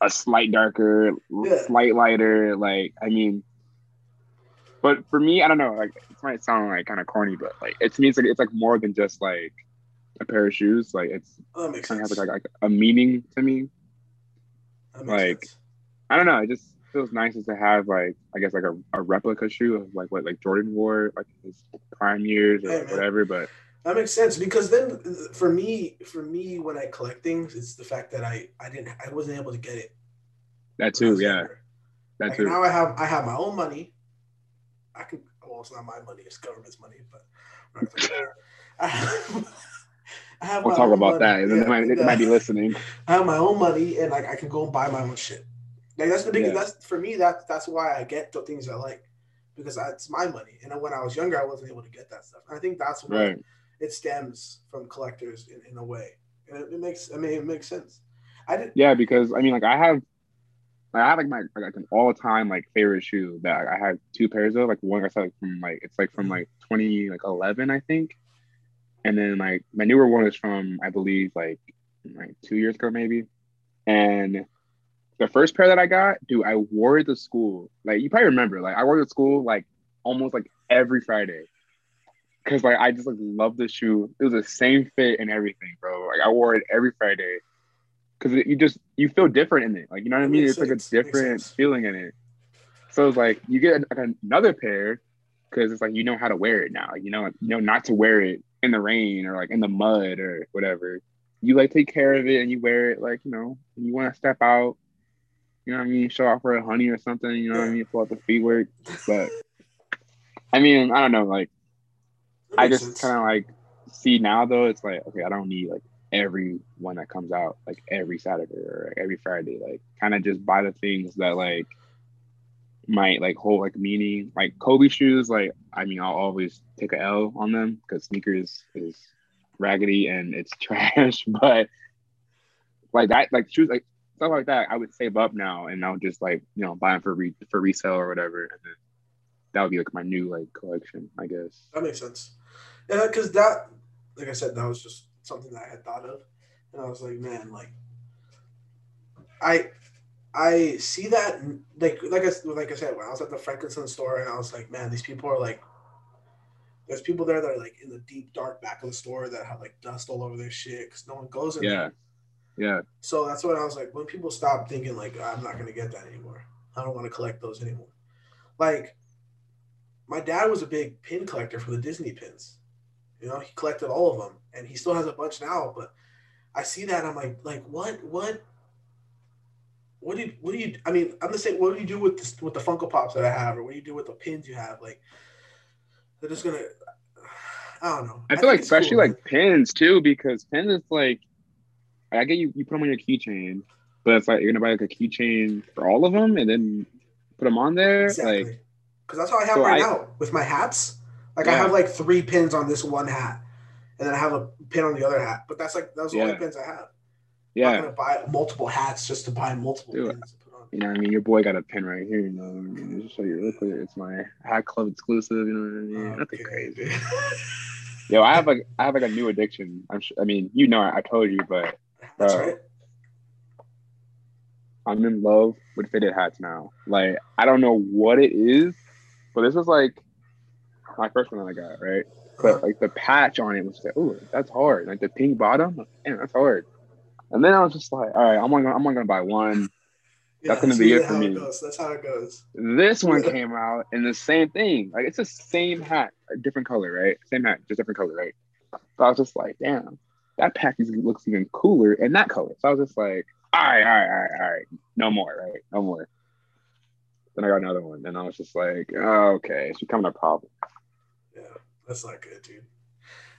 a slight darker, Yeah. slight lighter. Like, I mean, but for me, I don't know. Like, it might sound like kind of corny, but like, it to me, it's like it's like more than just like a pair of shoes. Like, it's kind of has like, like a meaning to me. Like- sense. I don't know. It just feels nice to have like I guess like a, a replica shoe of like what like Jordan wore like his prime years or like, whatever. But That makes sense because then uh, for me, for me, when I collect things, it's the fact that I I didn't I wasn't able to get it. that too, yeah, younger. that Like too. now I have I have my own money. I can well it's not my money, it's government's money, but we're not talking about. I have, I have We'll talk about money. that. They Yeah, might, they might be listening. I have my own money and like I can go and buy my own shit. Like that's the biggest Yeah. that's for me that that's why I get the things I like. Because that's my money. And when I was younger I wasn't able to get that stuff. And I think that's why Right. it stems from collectors in, in a way. And it, it makes I mean it makes sense. I didn't Yeah, because I mean, like I have, like, I have like my like an all time like favorite shoe that I have two pairs of. Like one I said like from like it's like from mm-hmm. like twenty like eleven I think, and then like my newer one is from I believe like like two years ago maybe, and the first pair that I got, dude, I wore it to school. Like you probably remember, like I wore it to school like almost like every Friday. Cause like I just like love the shoe. It was the same fit and everything, bro. Like I wore it every Friday because you just you feel different in it. Like you know what I mean? It's like a. It different feeling in it. So it's like you get like another pair because it's like you know how to wear it now. Like, you know you know not to wear it in the rain or like in the mud or whatever. You like take care of it and you wear it like you know you want to step out. You know what I mean? Show off for a honey or something. You know what I mean? Pull out the feet work. But I mean, I don't know. Like I just kind of like see now though. It's like okay, I don't need like every one that comes out like every Saturday or like, every Friday. Like kind of just buy the things that like might like hold like meaning. Like Kobe shoes, like I mean, I'll always take a L on them because SNKRS is raggedy and it's trash. But like that, like shoes, like stuff like that, I would save up now and I'll just like you know buy them for re- for resale or whatever, and then that would be like my new like collection, I guess. That makes sense. Yeah, because that, like I said, that was just something that I had thought of, and I was like, man, like, I, I see that, like, like I like I said, when I was at the Frankinson store, and I was like, man, these people are like, there's people there that are like in the deep dark back of the store that have like dust all over their shit because no one goes in. Yeah. there. Yeah. So that's what I was like, when people stop thinking like, I'm not gonna get that anymore. I don't want to collect those anymore. Like, my dad was a big pin collector for the Disney pins. You know, he collected all of them, and he still has a bunch now. But I see that, I'm like, like what, what, what do what do you? I mean, I'm the same. What do you do with the, with the Funko Pops that I have, or what do you do with the pins you have? Like, they're just gonna. I don't know. I feel think like it's cool, especially like pins too, because pins is like I get you you put them on your keychain, but it's like you're gonna buy like a keychain for all of them and then put them on there. Exactly. Like Because that's how I have So right I- now with my hats. Like I have like three pins on this one hat, and then I have a pin on the other hat. But that's like those are the only pins I have. Yeah, I'm yeah, gonna buy multiple hats just to buy multiple Dude, pins to put on. you know what I mean. Your boy got a pin right here. You know, I mean, just show you real quick. It's my hat club exclusive. You know what I mean? Oh, Nothing Okay, crazy. Yo, I have like I have like a new addiction. I'm sure, I mean, you know, I, I told you, but That's Bro. right. I'm in love with fitted hats now. Like I don't know what it is, but this is like my first one that I got, right? But like the patch on it was like, oh, that's hard. Like the pink bottom, like, damn, that's hard. And then I was just like, all right, I'm only gonna, I'm gonna buy one. that's gonna be it for me. goes. That's how it goes. This one came out and the same thing. Like it's the same hat, a different color, right? Same hat, just different color, right? So I was just like, damn, that package looks even cooler in that color. So I was just like, all right, all right, all right, all right, no more, right? No more. Then I got another one, and I was just like, oh, okay, it's becoming a problem. Yeah, that's not good, dude.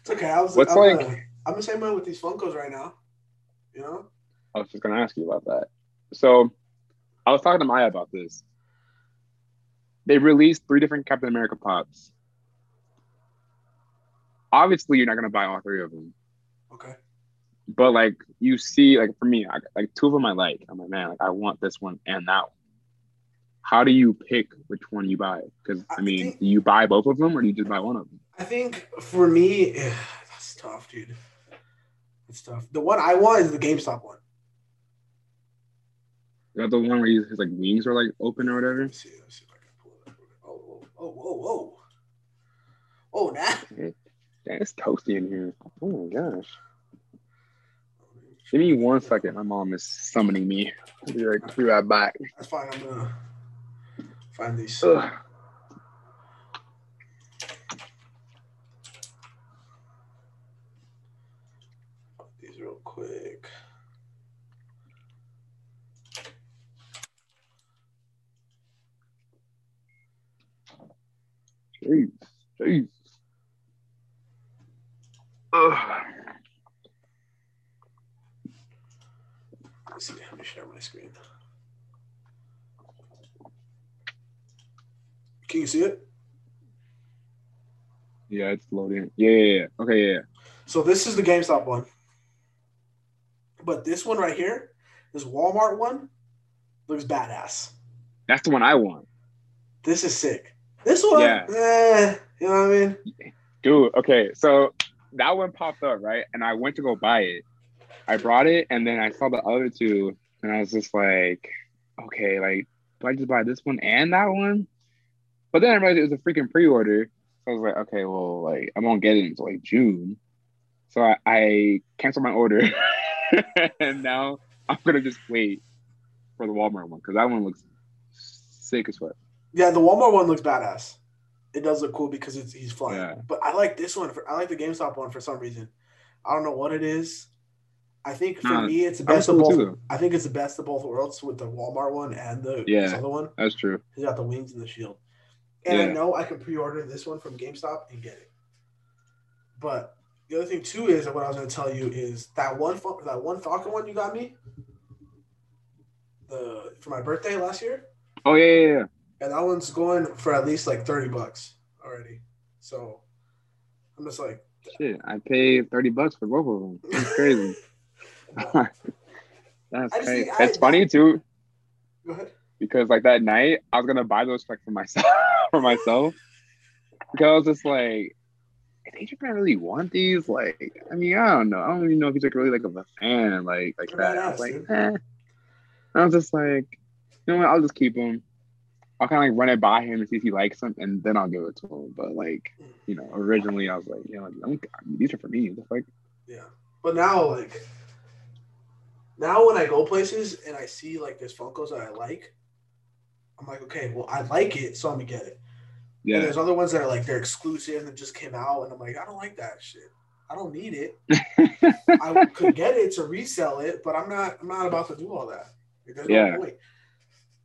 It's okay. I was. What's I'm, like- uh, I'm the same way with these Funkos right now. You know. I was just gonna ask you about that. So I was talking to Maya about this. They released three different Captain America pops. Obviously, you're not gonna buy all three of them. Okay. but like you see like for me I, like two of them i like i'm like man like i want this one and that one how do you pick which one you buy? Because I, I mean, think- do you buy both of them or do you just buy one of them? I think for me, eh, that's tough, dude. It's tough. The one I want is the GameStop one. Is that the one where his, like wings are like open or whatever? Let me see. Let me see if I can pull it up. Oh, oh, oh, oh, oh. Oh, nah. Yeah, it's toasty in here. Oh my gosh. Give me one second. My mom is summoning me. I'll be right, be right back. That's fine. I'm gonna find these. Ugh. These real quick. Jeez. Jeez. Ugh. Let's see. Let me share my screen. Can you see it? Yeah, it's loading. Yeah, yeah, yeah. Okay, yeah, yeah. So this is the GameStop one. But this one right here, this Walmart one, looks badass. That's the one I want. This is sick. This one, Yeah. eh, you know what I mean? Dude, okay, so that one popped up, right? And I went to go buy it. I brought it, and then I saw the other two, and I was just like, okay, like, do I just buy this one and that one? But then I realized it was a freaking pre-order. So I was like, okay, well, like, I won't get it until like June. So I, I canceled my order, and now I'm gonna just wait for the Walmart one because that one looks sick as fuck. Yeah, the Walmart one looks badass. It does look cool because it's he's flying. Yeah. But I like this one. For, I like the GameStop one for some reason. I don't know what it is. I think for Nah, me, it's the best of both. too. I think it's the best of both worlds with the Walmart one and the Yeah. other one. That's true. He's got the wings and the shield. And I know I can pre-order this one from GameStop and get it. But the other thing too is what I was going to tell you is that one that one Falcon one you got me, the for my birthday last year, Oh yeah, yeah, yeah. And that one's going for at least like thirty bucks already. So I'm just like, Shit, I paid thirty bucks for both of them. That's crazy. That's crazy. think I- It's funny too go ahead. because like that night I was gonna buy those like for myself for myself because I was just like, Adrian Grant really want these? Like, I mean, I don't know. I don't even know if he's like really like of a fan like like that. I was like, eh. I was just like, you know what? I'll just keep them. I'll kind of like run it by him and see if he likes them, and then I'll give it to him. But like, you know, originally I was like, you know, like, don't, these are for me. It's like, Yeah. But now, like, now when I go places and I see like there's Funkos that I like, I'm like, okay, well, I like it, so I'm gonna get it. And yeah, there's other ones that are like they're exclusive and just came out, and I'm like, I don't like that shit. I don't need it. I could get it to resell it, but I'm not. I'm not about to do all that. Like, there's Yeah. no point.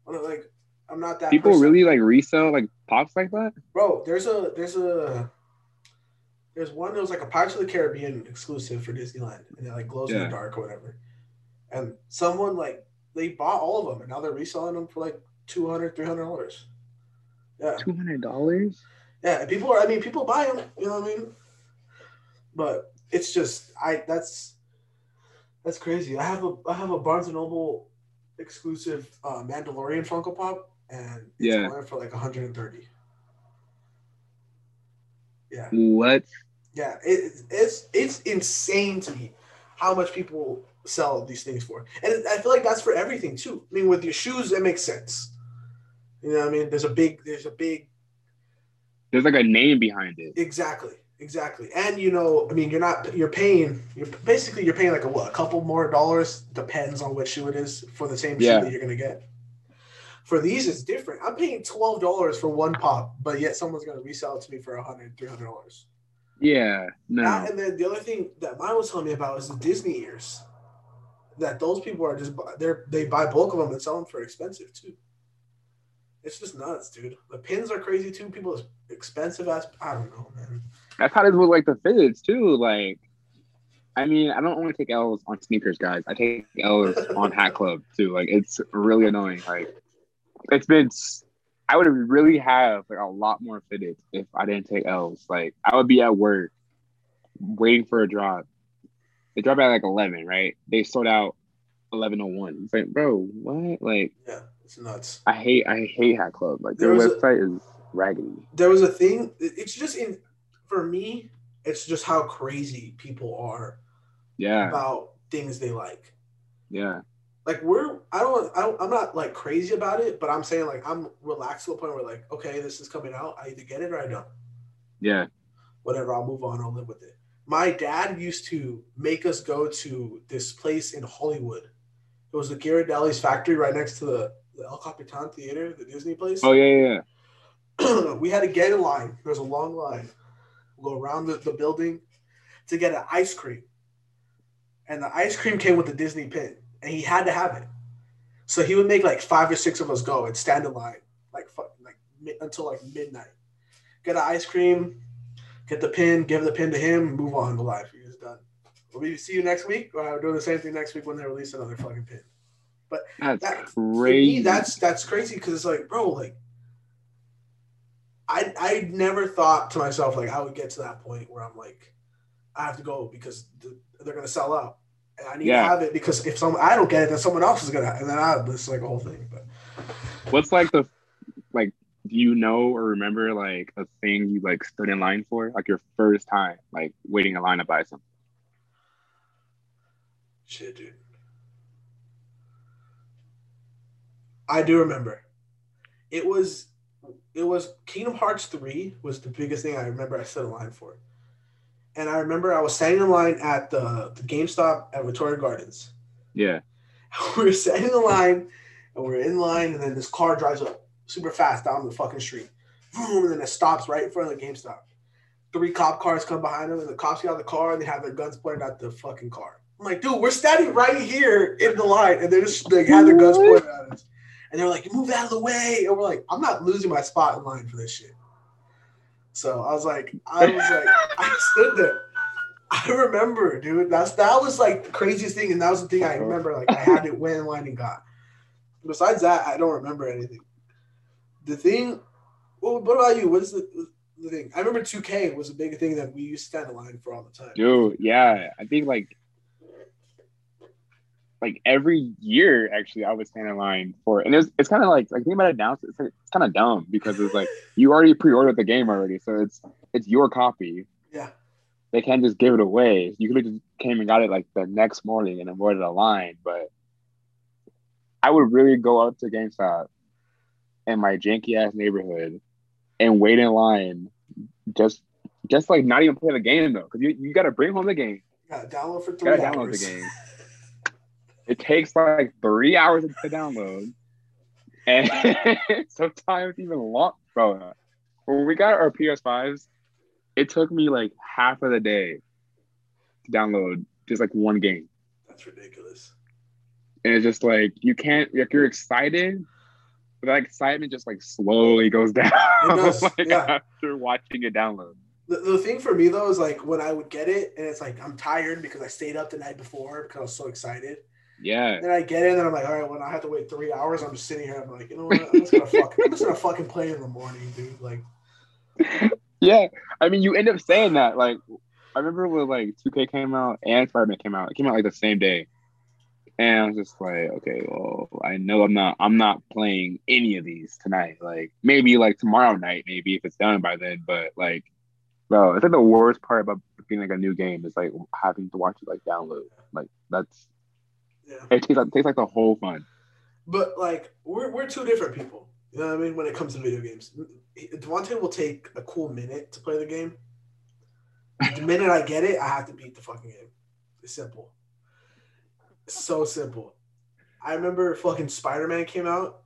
Like, I'm not that. people person. really like resell like pops like that. bro. There's a there's a there's one that was like a Pirates of the Caribbean exclusive for Disneyland, and it like glows in the dark or whatever. And someone like they bought all of them, and now they're reselling them for like 200 300 dollars. Yeah, Two hundred dollars. yeah. People are. I mean, people buy them. You know what I mean? But it's just I. That's that's crazy. I have a I have a Barnes and Noble exclusive uh, Mandalorian Funko Pop, and it's Yeah. going for like 130. Yeah. What? Yeah, it, it's it's insane to me how much people sell these things for, and I feel like that's for everything too. I mean, with your shoes, it makes sense. You know, what I mean, there's a big, there's a big, There's like a name behind it. exactly, exactly, and you know, I mean, you're not, you're paying, you're basically you're paying like a what, a couple more dollars depends on what shoe it is for the same Yeah. shoe that you're gonna get. For these, it's different. I'm paying twelve dollars for one pop, but yet someone's gonna resell it to me for a hundred, three hundred dollars. Yeah. No. That, and then the other thing that mine was telling me about is the Disney ears. That those people are just they're they buy bulk of them and sell them for expensive too. It's just nuts, dude. The pins are crazy too. People is expensive as I don't know, man. That's how it is with like the fidgets too. Like, I mean, I don't only take L's on sneakers, guys. I take L's on Hat Club too. Like, it's really annoying. Like, it's been. I would really have like a lot more fidgets if I didn't take L's. Like, I would be at work waiting for a drop. They drop at like eleven, right? They sold out eleven oh one. It's like, bro, what? Like, Yeah. It's nuts. I hate I hate Hat Club. Like There their was a- website is raggedy. There was a thing. It's just in for me. It's just how crazy people are Yeah, about things they like. yeah, Like we're, I don't, I don't, I'm not like crazy about it, but I'm saying like I'm relaxed to the point where like, okay, this is coming out. I either get it or I don't. yeah. Whatever, I'll move on. I'll live with it. My dad used to make us go to this place in Hollywood. It was the Ghirardelli's factory right next to the, the El Capitan Theater, the Disney place. Oh yeah, yeah. we had to get in line. There's a long line. We'll go around the, the building to get an ice cream. And the ice cream came with a Disney pin, and he had to have it. So he would make like five or six of us go and stand in line like like until like midnight. Get an ice cream, get the pin, give the pin to him, move on to life. You're just done. We'll be see you next week. Or I'm doing the same thing next week when they release another fucking pin. But That's That- For me, crazy. that's that's crazy because it's like, bro, like I I never thought to myself like I would get to that point where I'm like, I have to go because they're gonna sell out. And I need Yeah. to have it because if some I don't get it, then someone else is gonna and then I this is like a whole thing. But What's like the like? Do you know or remember like a thing you like stood in line for, like your first time, like waiting in line to buy something? shit, dude. I do remember. It was it was Kingdom Hearts 3 was the biggest thing I remember I stood in line for. And I remember I was standing in line at the, the GameStop at Victoria Gardens. Yeah, we were standing in line and we are in line and then this car drives up super fast down the fucking street. Boom, and then it stops right in front of the GameStop. Three cop cars come behind them and the cops get out of the car and they have their guns pointed at the fucking car. I'm like, dude, we're standing right here in the line and they're just they have their guns pointed at us. And they're like, move out of the way. And we're like, I'm not losing my spot in line for this shit. So I was like, I was like, I stood there. I remember, dude. That's that was like the craziest thing, and that was the thing I remember. Like I had it line and got. Besides that, I don't remember anything. The thing. Well, what about you? What's the the thing? I remember 2K was a big thing that we used to stand in line for all the time. dude. Yeah, I think like like every year actually I would stand in line for, and it's it's kind of like like think about it now. It's like, it's kind of dumb because it's like you already pre-ordered the game already, so it's it's your copy. Yeah. They can't just give it away. You could have just came and got it like the next morning and avoided a line, but I would really go up to GameStop in my janky ass neighborhood and wait in line just just like not even play the game though, because you, you gotta bring home the game. Got download for three gotta download hours. the game. It takes like three hours to download, and sometimes even long. Bro, when we got our PS5s, it took me like half of the day to download just like one game, That's ridiculous. and it's just like you can't. Like you're excited, but that excitement just like slowly goes down. does, like yeah. after watching it download. The, the thing for me though is like when I would get it, and it's like I'm tired because I stayed up the night before because I was so excited. Yeah, Then I get in and I'm like, all right, when I have to wait three hours, I'm just sitting here. I'm like, you know what? I'm just gonna fuck. I'm just gonna fucking play in the morning, dude. Like, yeah. I mean, you end up saying that. Like, I remember when like 2K came out and Spider-Man came out. It came out like the same day, and I was just like, okay, well, I know I'm not, I'm not playing any of these tonight. Like, maybe like tomorrow night, maybe if it's done by then. But like, bro, it's like the worst part about being like a new game is like having to watch it like download. Like, that's yeah. it takes like, takes like the whole fun. But like, we're we're two different people. You know what I mean? When it comes to video games, Devante will take a cool minute to play the game. The minute I get it, I have to beat the fucking game. It's simple. It's so simple. I remember fucking Spider Man came out.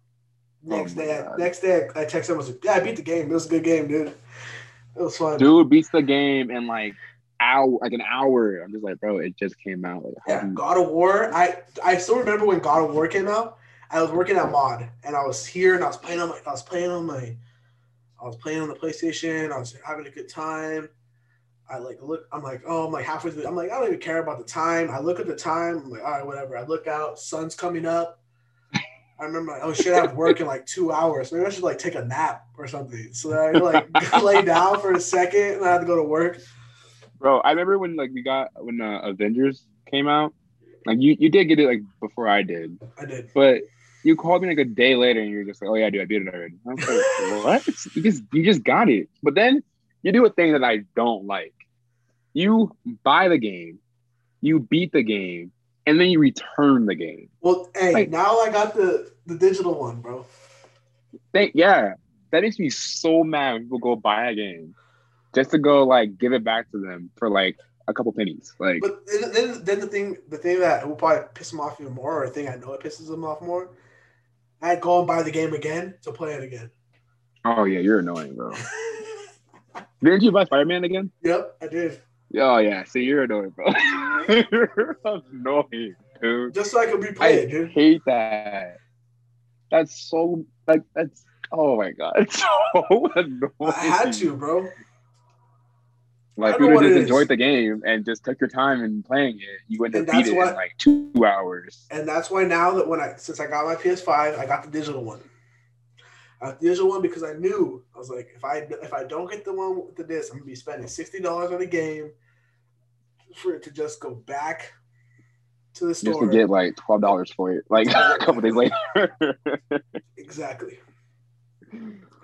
Oh next Oh day, I, next day, I, I texted him. I was like, "Yeah, I beat the game. It was a good game, dude. It was fun." Dude beats the game in like hour, like an hour. I'm just like, bro, it just came out. Like, Yeah, you- God of War. I I still remember when God of War came out. I was working at Mod, and I was here, and I was playing on my, I was playing on my, I was playing on the PlayStation. I was having a good time. I like look. I'm like, oh, I'm like halfway through. I'm like, I don't even care about the time. I look at the time. I'm like, all right, whatever. I look out. Sun's coming up. I remember, like, oh shit, I have work in like two hours. Maybe I should like take a nap or something. So I like lay down for a second, and I had to go to work. Bro, I remember when like we got when uh, Avengers came out. Like you, you did get it like before I did, I did. but you called me like a day later and you're just like, oh yeah, dude, I beat it already. I was like, what? You just you just got it. But then you do a thing that I don't like. You buy the game, you beat the game, and then you return the game. Well, hey, like, now I got the the digital one, bro. Thank yeah, that makes me so mad when people go buy a game just to go like give it back to them for like a couple pennies. Like, but then, then the thing, the thing that will probably piss them off even more, or the thing I know it pisses them off more, I'd go and buy the game again to play it again. Oh yeah, you're annoying, bro. Didn't you buy Spider Man again? Yep, I did. Oh yeah, see, you're annoying, bro. you're annoying, dude. Just so I could replay I it, dude. hate that. That's so like that's oh my god, it's so annoying. I had to, bro. Like you just enjoyed the game and just took your time in playing it, you wouldn't have beat it in like two hours. And that's why now that when I since I got my PS5, I got the digital one. I got the digital one because I knew I was like, if I if I don't get the one with the disc, I'm gonna be spending sixty dollars on a game for it to just go back to the store. Just to get like twelve dollars for it, like a couple days later. exactly.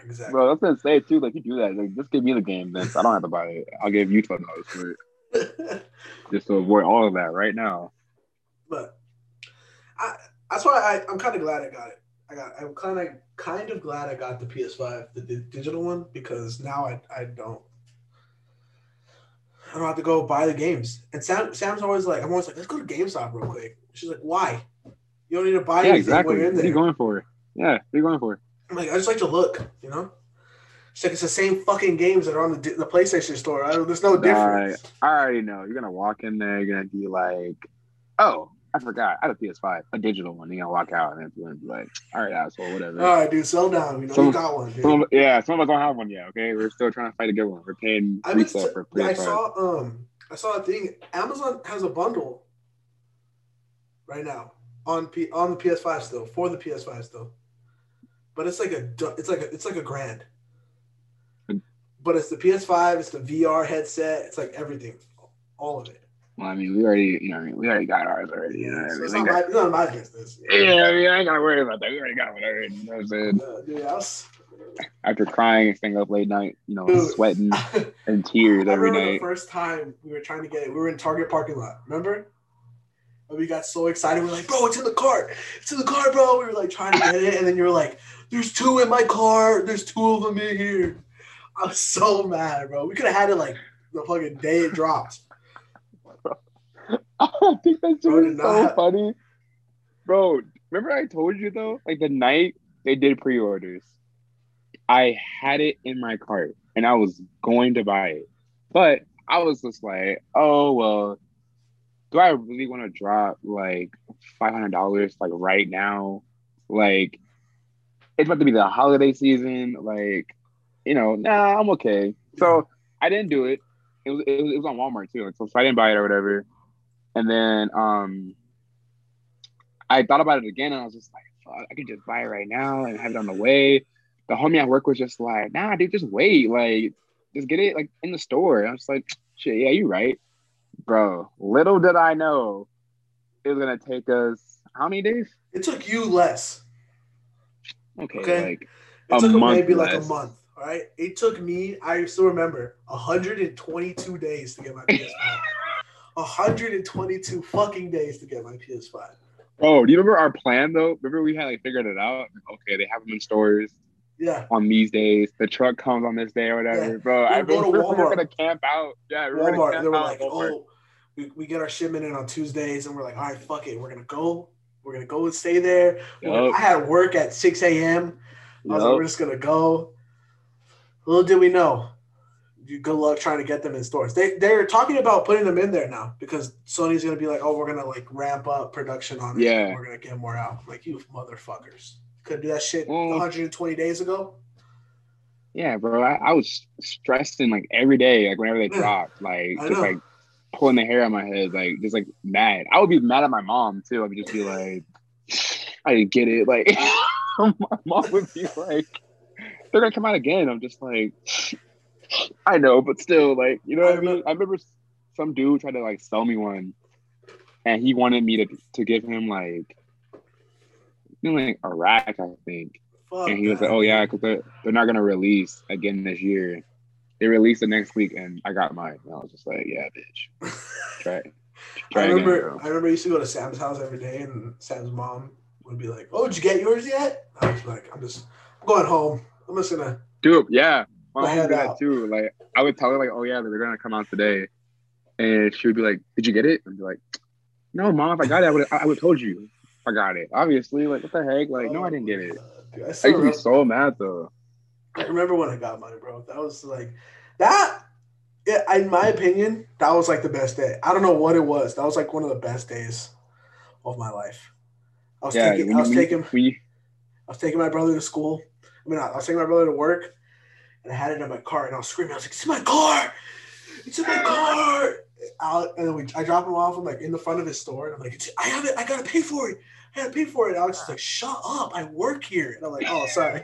Exactly. Bro, I was gonna say too, like you do that, like just give me the game, then I don't have to buy it. I'll give you twelve dollars for it, just to avoid all of that right now. But I, that's why I, I'm kind of glad I got it. I got. I'm kind of kind of glad I got the PS5, the, the digital one, because now I I don't. I don't have to go buy the games. And Sam, Sam's always like, I'm always like, let's go to GameStop real quick. She's like, why? You don't need to buy yeah, exactly. What are you going for? Yeah, what are you going for? I'm like, I just like to look, you know. It's like it's the same fucking games that are on the, the PlayStation Store. I, there's no difference. I, I already know. You're gonna walk in there. You're gonna be like, "Oh, I forgot. I have a PS5, a digital one." You're gonna walk out and it's gonna be like, "All right, asshole, whatever." All right, dude, sell down. You know, some, you got one. Dude. Some, yeah, some of us don't have one yet. Okay, we're still trying to fight a good one. We're paying I mean, for PS5. I saw um, I saw a thing. Amazon has a bundle right now on P on the PS5 still for the PS5 still but it's like a it's like a, it's like a grand. But it's the PS5, it's the VR headset, it's like everything, all of it. Well, I mean, we already, you know, I mean, we already got ours already. You know, so it's, not my, it's not my business. Yeah, I mean, I ain't gotta worry about that. We already got one already. You know what I'm saying? Uh, dude, was... After crying and staying up late night, you know, dude, sweating and tears every night. The first time we were trying to get it, we were in Target parking lot. Remember? And we got so excited. We are like, bro, it's in the cart. It's in the car, bro. We were like trying to get it, and then you were like, there's two in my car. There's two of them in here. I was so mad, bro. We could have had it like the fucking day it dropped. I think that's bro, so have... funny. Bro, remember I told you though, like the night they did pre-orders, I had it in my cart and I was going to buy it. But I was just like, oh well, do I really want to drop like five hundred dollars like right now? Like it's about to be the holiday season. Like, you know, nah, I'm okay. So I didn't do it. It was, it was, it was on Walmart too. So, so I didn't buy it or whatever. And then um, I thought about it again and I was just like, fuck, I could just buy it right now and have it on the way. The homie at work was just like, nah, dude, just wait. Like, just get it like in the store. I was like, shit, yeah, you right. Bro, little did I know it was gonna take us how many days? It took you less. Okay, okay? like it took maybe less. like a month. All right, it took me. I still remember 122 days to get my PS5. 122 fucking days to get my PS5. Oh, do you remember our plan though? Remember we had like figured it out. Okay, they have them in stores. Yeah. On these days, the truck comes on this day or whatever, yeah. bro. I go. We're gonna camp out. Yeah, we're Walmart. They were like, oh, we, we get our shipment in on Tuesdays, and we're like, all right, fuck it, we're gonna go we're gonna go and stay there. Yep. I had work at 6 a.m. I was yep. like, we're just gonna go. Little did we know. Good luck trying to get them in stores. They they're talking about putting them in there now because Sony's gonna be like, oh, we're gonna like ramp up production on it. Yeah, we're gonna get more out. Like you motherfuckers could do that shit well, 120 days ago. Yeah, bro. I, I was stressing like every day, like whenever they yeah. dropped, like just like pulling the hair on my head, like just like mad. I would be mad at my mom too. I would just be like, I didn't get it. Like my mom would be like, they're gonna come out again. I'm just like, I know, but still, like, you know what I mean? I remember some dude tried to like sell me one, and he wanted me to to give him like like Iraq, I think. Fuck And he was like, "Oh yeah, because they're they're not gonna release again this year. They released the next week, and I got mine. And I was just like, yeah, bitch, try. Try I remember. bro. I remember I used to go to Sam's house every day, and Sam's mom would be like, "Oh, did you get yours yet?" I was like, "I'm just I'm going home. I'm just gonna." Dude, yeah, my mom do that out. too. Like, I would tell her like, oh yeah, they're gonna come out today, and she would be like, did you get it? And be like, no, mom, if I got it, I would I would have told you. I got it, obviously. Like, what the heck? Like, no, I oh didn't get it. Dude, I, I used to be so mad though. I remember when I got mine, bro. That was like that. Yeah, in my opinion, that was like the best day. I don't know what it was. That was like one of the best days of my life. I was Yeah, taking. I was you- taking. we I was taking my brother to school. I mean, I was taking my brother to work, and I had it in my car, and I was screaming. I was like, "It's in my car! It's in my car!" Out, and then we, I dropped him off. I'm like in the front of his store, and I'm like, "I have it. I gotta pay for it. I gotta pay for it." Alex is like, "Shut up! I work here." And I'm like, "Oh, sorry."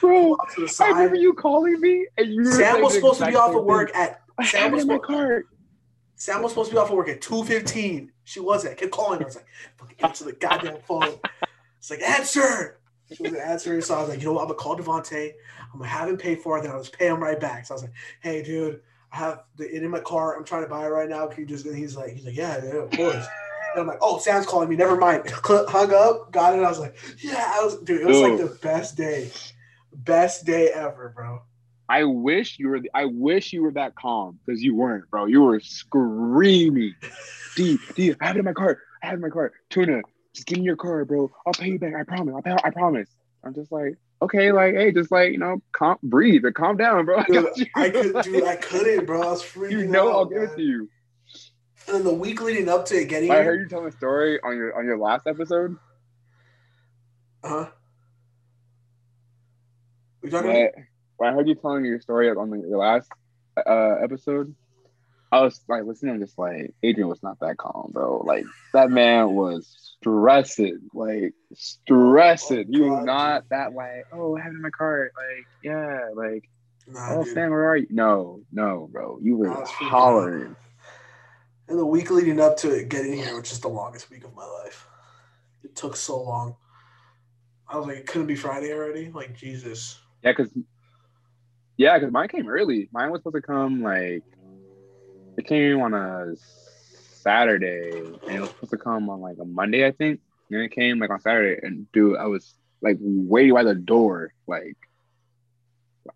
Bro, Off I remember you calling me, and you Sam was supposed to be off of work thing. at I Sam was my supposed cart. Sam was supposed to be off of work at two fifteen. She wasn't. I kept calling. her. I was like, "Fucking answer the goddamn phone." It's like answer. She wasn't answering, so I was like, "You know what? I'm gonna call Devante. I'm gonna have him pay for it. Then I'll just pay him right back." So I was like, "Hey, dude, I have the it in my car. I'm trying to buy it right now. Can you just?" And he's like, "He's like, yeah, yeah, of course." And I'm like, "Oh, Sam's calling me. Never mind." Hung up, got it. I was like, "Yeah, I was, dude. It was like the best day, best day ever, bro." I wish you were. I wish you were that calm because you weren't, bro. You were screaming, "D, D, I have it in my cart. I have it in my cart. Tuna, just give me your card, bro. I'll pay you back. I promise. I'll pay, I promise." I'm just like, okay, like, hey, just like you know, calm, breathe, and calm down, bro. I, Dude. I could, dude, I couldn't, bro. I was freaking. you know, out, I'll give it to you. And the week leading up to it getting I heard you tell a story on your on your last episode. huh? We talking about? But when I heard you telling your story on the, your last uh, episode, I was like listening, I'm just like Adrian was not that calm, bro. Like that man was stressing, like stressing. he was not dude. that like, oh, I have it in my cart, like yeah, like Nah, oh dude. Sam, where are you? No, no, bro, you were hollering. And the week leading up to it getting here was just the longest week of my life. It took so long. I was like, it couldn't be Friday already. Like Jesus. Yeah, cause yeah, cause mine came early. Mine was supposed to come like it came on a Saturday, and it was supposed to come on like a Monday, I think. And it came like on Saturday, and dude, I was like waiting by the door, like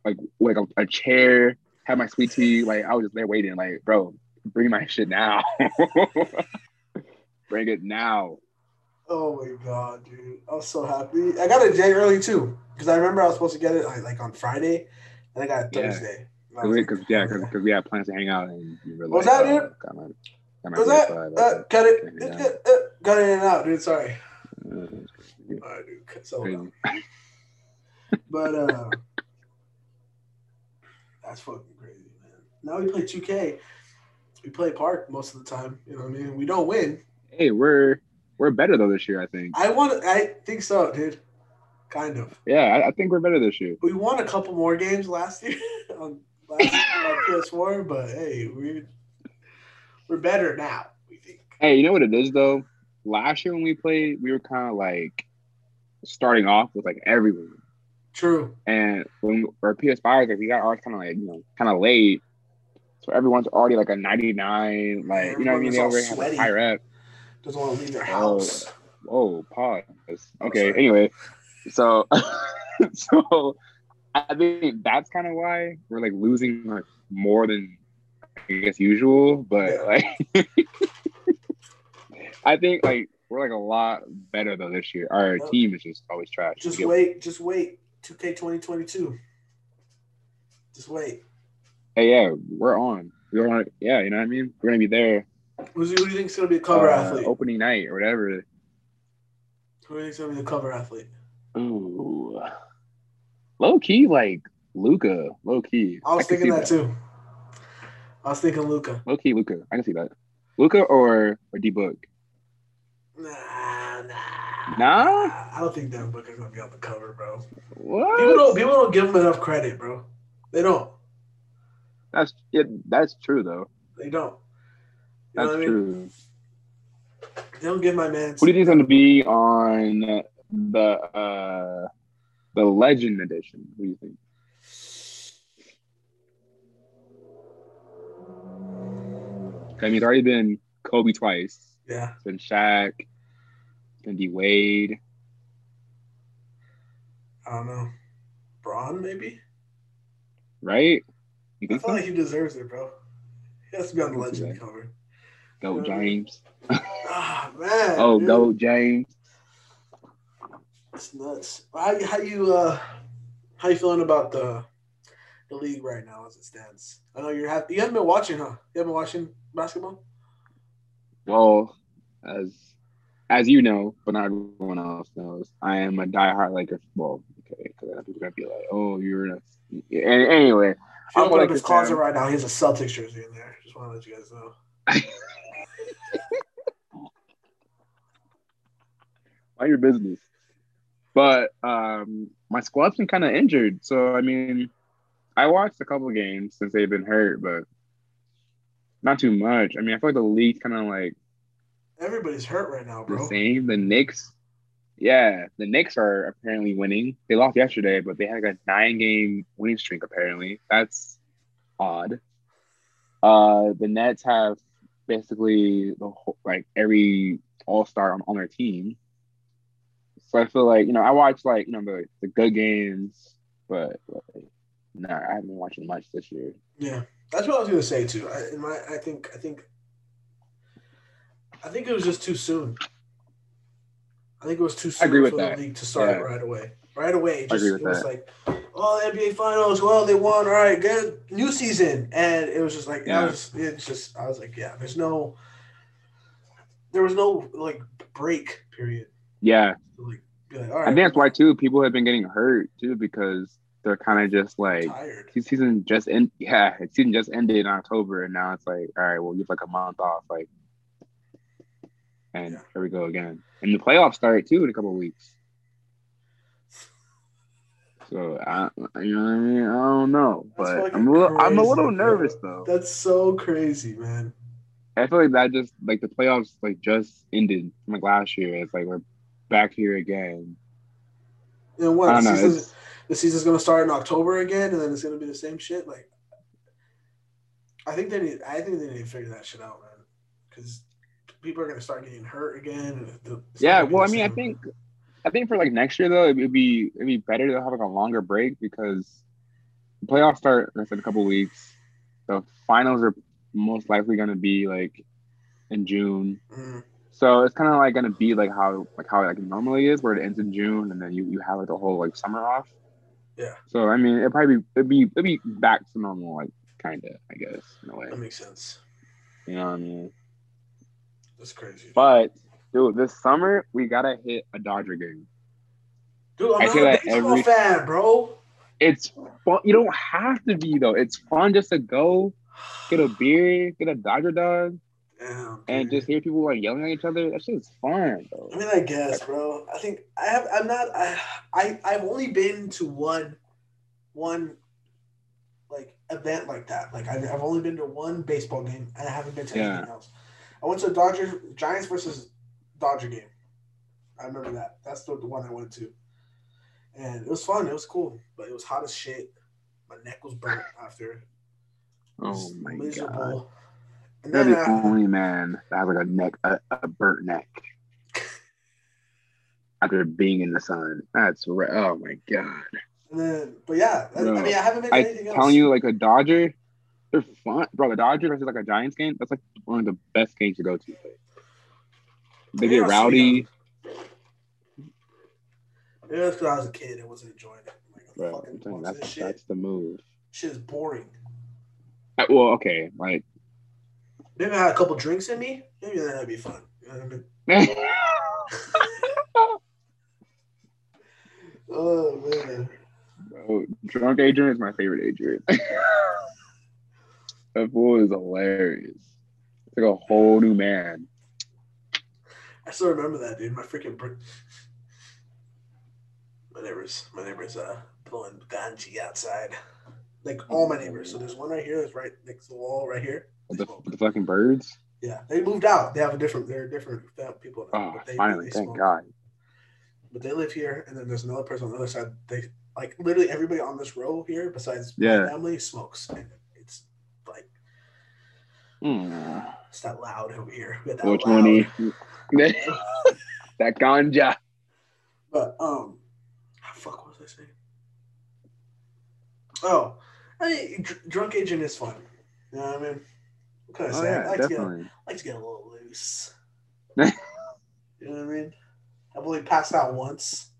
like like a, a chair, had my sweet tea, like I was just there waiting, like bro, bring my shit now, bring it now. Oh my god, dude! I was so happy. I got it a day early too, because I remember I was supposed to get it like, like on Friday, and I got it Yeah. Thursday. And I was Cause, we- like, yeah, okay. cause, 'cause we had plans to hang out, and you were What was like, that, oh, got my, got my Was that? PS5, Uh, got it. Yeah. it got, uh, got it in and out, dude. Sorry. uh, All right, dude. cut- So, but uh, that's fucking crazy, man. Now we play 2K. We play Park most of the time. You know what I mean? We don't win. Hey, we're we're better though this year. I think. I want. I think so, dude. Kind of. Yeah, I, I think we're better this year. We won a couple more games last year on last on PS4, but hey, we we're better now. We think. Hey, you know what it is though? Last year when we played, we were kind of like starting off with like everyone, True. and when our PS5, like we got ours kind of like you know kind of late, so everyone's already like a 99, like you know what I mean? They already have a sweaty. high rep. Doesn't want to leave their Oh. house. Oh, pause. Oh, Okay. sorry. anyway, so so I think that's kind of why we're like losing like more than I guess usual, but Yeah. like I think like we're like a lot better though this year. Our Well, team is just always trash. Just wait. Just wait. 2K 2022. Just wait. Hey, yeah, we're on. We're on. Yeah, you know what I mean. We're gonna be there. Who's who do you think's gonna be a cover uh, athlete? opening night or whatever. Who do you think's gonna be the cover athlete? Ooh, low key like Luka. Low key. I was can thinking see that, too. I was thinking Luka. Low key, Luka. I can see that. Luka or or D Book. Nah, nah. Nah? I don't think Devin Booker's gonna be on the cover, bro. What? People don't people don't give him enough credit, bro. They don't. That's yeah, that's true though. They don't. That's know what I mean? true. don't give my man. Who do you think is going to be on the uh the Legend Edition? Who do you think? I mean, it's already been Kobe twice. Yeah. It's been Shaq. It's been D Wade. I don't know. Bron, maybe? Right? You I feel so? like he deserves it, bro. He has to be on the I can see legend cover. Go James. Ah, man. Oh, dude. go James. It's nuts. How, how you uh how you feeling about the the league right now as it stands? I know you're have you haven't been watching, huh? You haven't been watching basketball? Well, as as you know, but not everyone else knows, I am a diehard Lakers. Well, okay, because people are gonna be like, "Oh, you're a." Yeah, anyway, I'm up his closet right now, he has a Celtics jersey in there. Just want to let you guys know. mind your business. But um, my squad's been kind of injured, so I mean, I watched a couple games since they've been hurt, but not too much. I mean, I feel like the league's kind of like Everybody's hurt right now, bro. the same. The Knicks, yeah, the Knicks are apparently winning. They lost yesterday, but they had like a nine-game winning streak. Apparently, that's odd. Uh, the Nets have basically the whole, like every All Star on, on their team. So I feel like you know I watch like you know the, the good games, but like, nah, I haven't been watching much this year. Yeah, that's what I was gonna say too. I, in my, I think, I think, I think it was just too soon. I think it was too soon for that. the league to start Yeah. right away. Right away, just it was that. like, oh, NBA Finals. Well, they won. All right, good new season, and it was just like, Yeah. Was, it's just, I was like, yeah, there's no, there was no like break period. Yeah, like, like, all right, I think that's why too people have been getting hurt too because they're kind of just like tired. season just end. Yeah, season just ended in October, and now it's like, all right, we'll give like a month off, like, and Yeah. here we go again. And the playoffs start too in a couple of weeks. So I, you know what I mean? I don't know, but I'm a little, I'm a little crazy, bro. nervous though. That's so crazy, man. I feel like that just like the playoffs like just ended from like last year. It's like we're back here again. And what I don't the know. season's, the season's gonna start in October again, and then it's gonna be the same shit. Like, I think they need. I think they need to figure that shit out, man. Because people are gonna start getting hurt again. The, yeah, well, I mean, I think I think for like next year though, it'd be it'd be better to have like a longer break because the playoffs start like I said, in a couple weeks. The finals are most likely going to be like in June. Mm, So it's kind of like going to be like how like how it like normally is, where it ends in June and then you, you have like the whole like summer off. Yeah. So I mean, it probably be it'd be it'd be back to normal, like kind of, I guess, in a way. that makes sense. You know what I mean? That's crazy. But dude, this summer we gotta hit a Dodger game. Dude, I'm I not say a that baseball every- fan, bro. It's fun. You don't have to be though. It's fun just to go get a beer, get a Dodger dog, Damn, and just hear people like yelling at each other. That shit's fun, bro. I mean, I guess, bro. I think I have. I'm not. I. I. I've only been to one, one, like event like that. Like I've, I've only been to one baseball game, and I haven't been to Yeah. anything else. I went to Dodgers Giants versus Dodger game. I remember that. That's the, the one I went to, and it was fun. It was cool, but it was hot as shit. My neck was burnt after. It Oh my god. miserable. And You're then the uh, only man that has like a neck, a, a burnt neck after being in the sun. That's right. Oh my god. and then, but yeah, I, I mean, I haven't been to I anything else. telling you, like a Dodger, they're fun, bro. The Dodger versus like a Giants game. That's like one of the best games to go to. Like, they Maybe get I'll rowdy. Maybe that's because I was a kid and wasn't enjoying it. I'm like, Bro, fucking I'm telling you, what's this that's shit? that's the move. Shit is boring. Uh, Well, okay, like Maybe I had a couple drinks in me. Maybe that'd be fun. You know what I mean? Oh man. Bro, drunk Adrian is my favorite Adrian. that fool is hilarious. It's like a whole new man. I still remember that, dude. My freaking br- my neighbors, my neighbors, uh, blowing ganja outside. Like all my neighbors. So there's one right here that's right next to the wall, right here. The, the fucking birds. Yeah, they moved out. They have a different. They're different people. Now, oh, but they, finally! they thank. God. But they live here, and then there's another person on the other side. They like literally everybody on this row here, besides Yeah. my family, smokes. And it's like Mm. it's that loud over here. We got that 420. loud. that ganja. But um, fuck, what was I saying? Oh, I mean, dr- drunk Adrian is fun. You know what I mean? What can I Oh say? I yeah, like to get definitely. like to get a little loose. you know what I mean? I've only passed out once.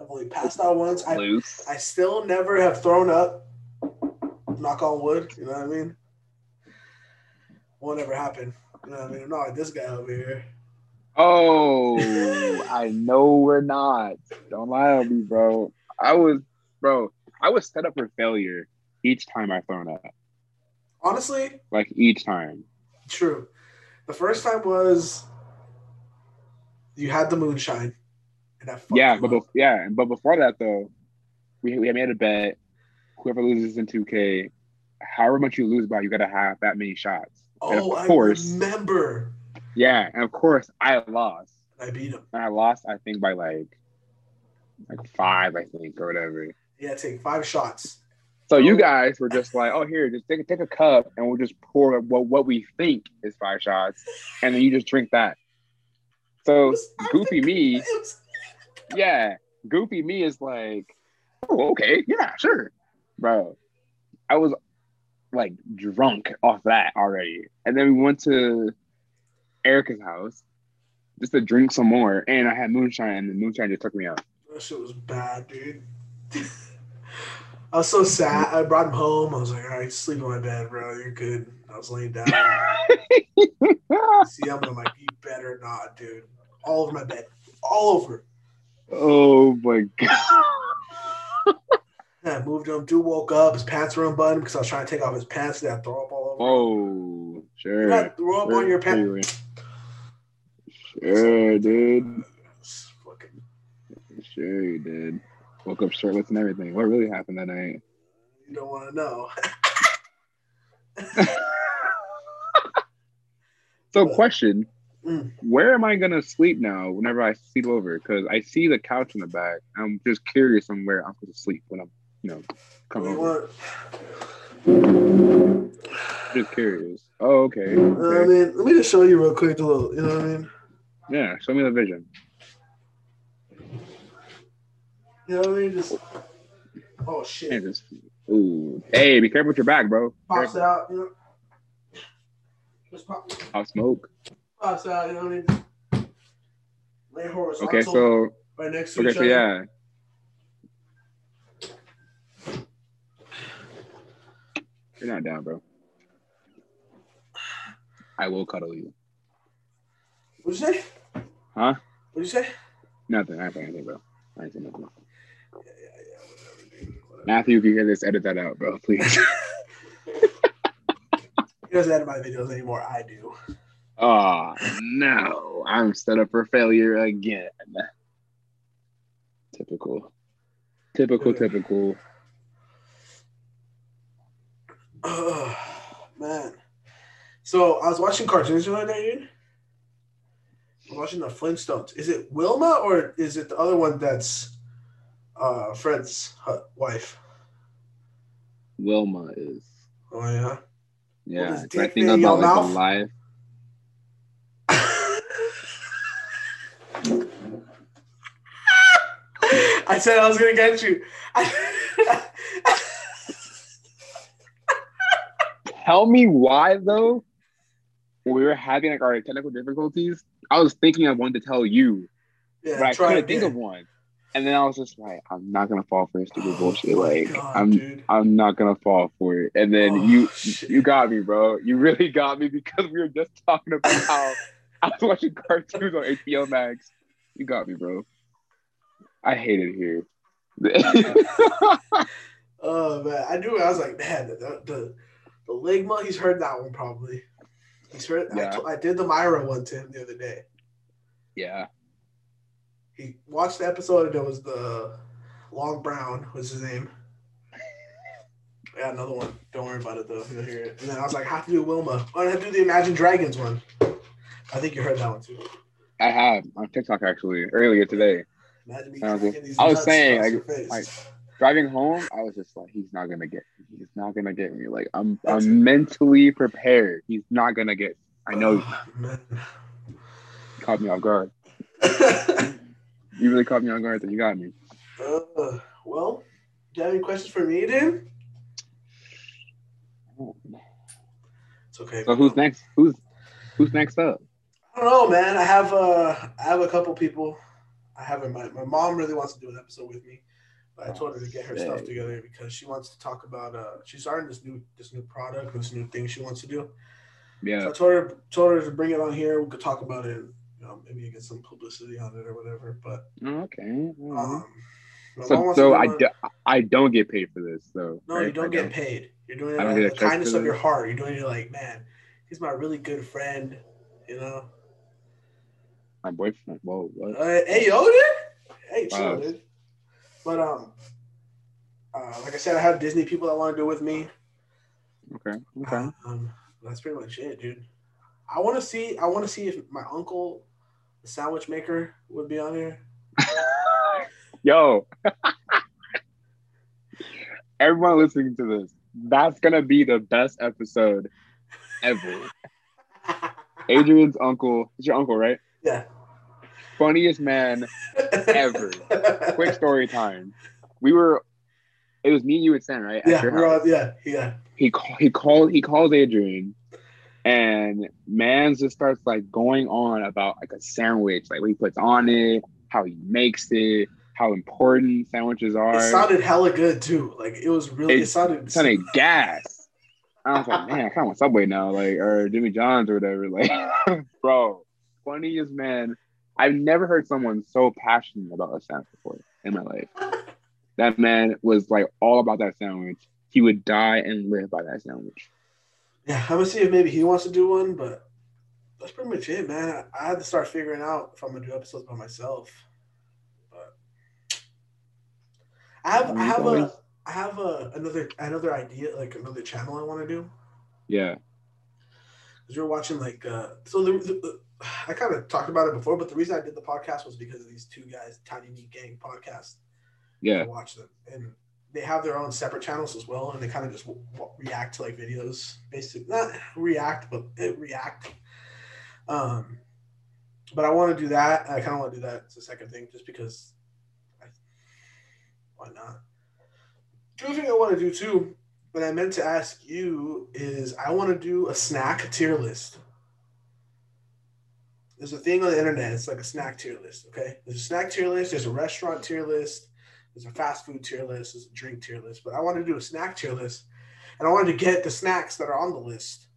I've only passed out once. I, Loose. I still never have thrown up. Knock on wood. You know what I mean? Won't ever happen. You know what I mean? I'm not like this guy over here. Oh, I know we're not. Don't lie on me, bro. I was, bro. I was set up for failure each time I thrown up. Honestly, Like each time. true. The first time was you had the moonshine. And that fucked Yeah, but up. yeah, but before that though, we we made a bet. Whoever loses in 2K, however much you lose by, you gotta have that many shots. And of oh, course- I remember. Yeah, and of course I lost. I beat him. And I lost, I think, by like like five, I think, or whatever. Yeah, take five shots. So Oh. you guys were just like, oh, here, just take, take a cup and we'll just pour what, what we think is five shots. And then you just drink that. So goofy me, yeah, goofy me is like, oh, okay, yeah, sure. Bro, I was like drunk off that already. And then we went to Erica's house just to drink some more. And I had moonshine, and the moonshine just took me out. That shit was bad, dude. I was so sad. I brought him home. I was like, all right, sleep in my bed, bro. You're good. I was laying down. See, I'm gonna like, you better not, dude. All over my bed. All over. oh my God. Yeah, I moved him. Dude woke up. His pants were unbuttoned because I was trying to take off his pants. Then I throw up all over. Oh, sure. You throw up on your pants. Sure, Sure, dude. Fucking, Sure, you did. Woke up shirtless and everything. What really happened that night? you don't want to know. So, question: Mm. Where am I gonna sleep now? Whenever I sleep over, because I see the couch in the back. I'm just curious on where I'm supposed to sleep when I'm, you know, come You over. want- Just curious. Oh, okay. What I mean, let me just show you real quick. The little, you know what I mean? Yeah, show me the vision. You know what I mean? Just oh shit, just, ooh, hey, be careful with your back, bro. pops out. You know, just pop, I'll smoke. pops out. You know what I mean? Lay horizontal. Okay, so right next to okay, each so other. yeah. You're not down, bro. I will cuddle you. What'd you say? Huh? What'd you say? Nothing. I ain't saying anything, bro. I ain't saying nothing. Yeah, yeah, yeah. Whatever, dude. Whatever. Matthew, if you hear this, edit that out, bro, please. He doesn't edit my videos anymore. I do. oh no, I'm set up for failure again. Typical. Typical, typical. Ugh, man. So I was watching cartoons the other day, dude. I was watching the Flintstones. Is it Wilma or is it the other one that's uh Fred's wife? Wilma is. Oh yeah. Yeah, I think fit in your about like mouth? I said I was gonna get you. Tell me why though. We were having like our technical difficulties, I was thinking I wanted to tell you, yeah, but I couldn't think of one. And then I was just like, I'm not gonna fall for this stupid Oh bullshit. Like God, I'm dude. I'm not gonna fall for it. And then Oh, you shit. you got me, bro. You really got me because we were just talking about how I was watching cartoons on HBO Max. You got me, bro. I hate it here. Oh man, I knew. it. I was like, man, the the, the Ligma. He's heard that one probably. He's heard. I, Yeah. to- I did the Myra one to him the other day. yeah. He watched the episode and it was the Long Brown was his name. Yeah, another one. Don't worry about it though. You'll hear it. And then I was like, I have to do Wilma. Oh, I have to do the Imagine Dragons one. I think you heard that one too. I have on TikTok actually earlier today. Imagine me I was, these I was saying, like, your face. like driving home, I was just like, he's not gonna get me. He's not gonna get me. Like I'm I'm mentally prepared. He's not gonna get I know Oh, caught me off guard. You really caught me off guard that you got me. Uh, well, do you have any questions for me, dude? It's okay. So who's next? Who's who's next up? I don't know, man. I have uh, I have a couple people. I haven't. My, my mom really wants to do an episode with me, I told her to get her stuff together because she wants to talk about. Uh, she's starting this new this new product, this new thing she wants to do. So Yeah. I told her told her to bring it on here. We could talk about it. And, you know, maybe get some publicity on it or whatever. But Okay. um, so so I, do, I don't get paid for this though. No, right? you don't I get paid. You're doing it out don't of the kindness of your heart. You're doing it like, man, he's my really good friend. You know. My boyfriend. Whoa. What? Uh, hey, yo, dude. Hey, chill, Wow. dude. But um, uh, like I said, I have Disney people that want to do it with me. Okay. Okay. Um, that's pretty much it, dude. I want to see. I want to see if my uncle, the sandwich maker, would be on here. Yo. Everyone listening to this, that's gonna be the best episode ever. Adrian's uncle. It's your uncle, right? yeah. Funniest man Ever. quick story time. We were, it was me, and you, and Sam, right? Yeah, we're all, yeah, yeah. He call, he called he calls Adrian, and man just starts like going on about like a sandwich, like what he puts on it, how he makes it, how important sandwiches are. It sounded hella good too. Like it was really. It, It sounded. sounded gas. I was like, man, I kind of want Subway now, like or Jimmy John's or whatever. Like, bro, funniest man. I've never heard someone so passionate about a sandwich before in my life. That man was like all about that sandwich. He would die and live by that sandwich. Yeah, I'm gonna see if maybe he wants to do one, but that's pretty much it, man. I, I had to start figuring out if I'm gonna do episodes by myself. But I have, I have a, I have a another another idea, like another channel I want to do. Yeah. Because we were watching like, uh, so the, the I kind of talked about it before, but the reason I did the podcast was because of these two guys, Tiny Meat Gang podcast. Yeah. I watch them, and they have their own separate channels as well, and they kind of just w- w- react to like videos, basically not react, but it react. Um, but I want to do that. I kind of want to do that. It's the second thing, just because. I, why not? The other thing I want to do too, that I meant to ask you is, I want to do a snack tier list. There's a thing on the internet. It's like a snack tier list. Okay, there's a snack tier list. There's a restaurant tier list. There's a fast food tier list. There's a drink tier list. But I want to do a snack tier list, and I wanted to get the snacks that are on the list,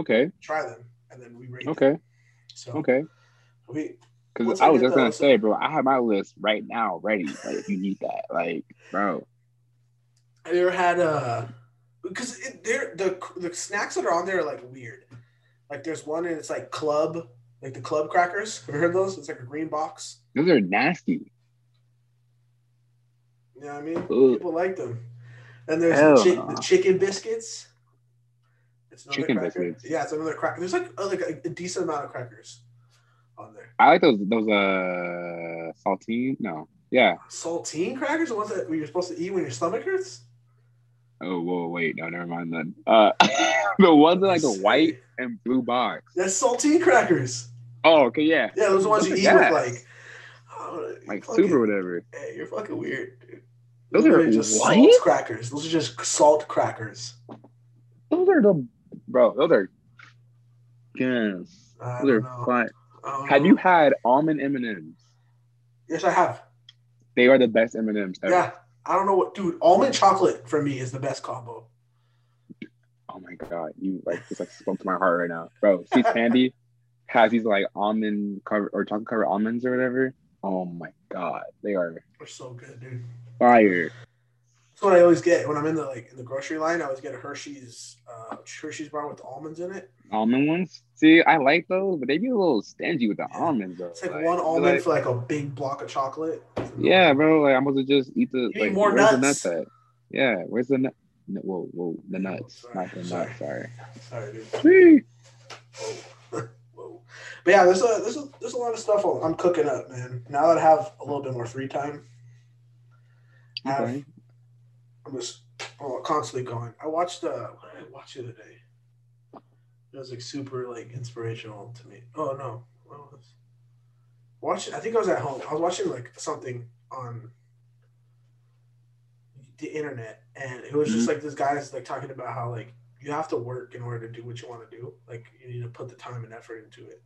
Okay. try them, and then we rate. them. Okay. So Okay. we Because I was just gonna say, bro, I have my list right now ready. Like, if you need that, like, bro. Have you ever had uh because it, they're the the snacks that are on there are like weird. Like there's one and it's like club, like the club crackers. Have you heard those? It's like a green box. Those are nasty. You know what I mean? Ugh. People like them. And there's the, chi- no. the chicken biscuits. It's another Chicken cracker. biscuits. Yeah, it's another cracker. There's like like a, a decent amount of crackers on there. I like those those uh saltine. No, yeah. Saltine crackers, the ones that you're supposed to eat when your stomach hurts. Oh, whoa, wait, no, never mind then. Uh, the ones that like the white and blue box. That's saltine crackers. Oh, okay, yeah, Yeah, those are the ones you eat are with like, oh, like fucking- soup or whatever. Hey, you're fucking weird. Dude. Those are Literally just what? salt crackers. Those are just salt crackers. Those are the bro. Those are yes. Those are know. fine. Have know. you had almond M and M's? Yes, I have. They are the best M and M's ever. Yeah, I don't know what, dude. Almond chocolate for me is the best combo. Oh my god, you like just like spoke to my heart right now, bro. Sweet Candy has these like almond cover or chocolate covered almonds or whatever. Oh my god, they are They're so good, dude. fire. That's what I always get when I'm in the like in the grocery line. I always get a Hershey's uh, Hershey's bar with almonds in it. Almond ones. See, I like those, but they be a little stingy with the Yeah. almonds though. It's like, Like, one almond like- for like a big block of chocolate. yeah, bro. Like I'm supposed to just eat the You like more where's the nuts. nuts at? Yeah, where's the nut? No, whoa, whoa, the Oh, nuts, sorry, not the sorry. nuts. Sorry. Sorry, dude. Whoa. Whoa. But yeah, there's a there's a there's a lot of stuff I'm cooking up, man. Now that I have a little bit more free time, I have- Okay. I'm just oh, constantly going. I watched uh what did I watch the other day? It was like super like inspirational to me. Oh no. What was watching I think I was at home. I was watching like something on the internet and it was just like this guy's like talking about how like you have to work in order to do what you want to do. Like you need to put the time and effort into it.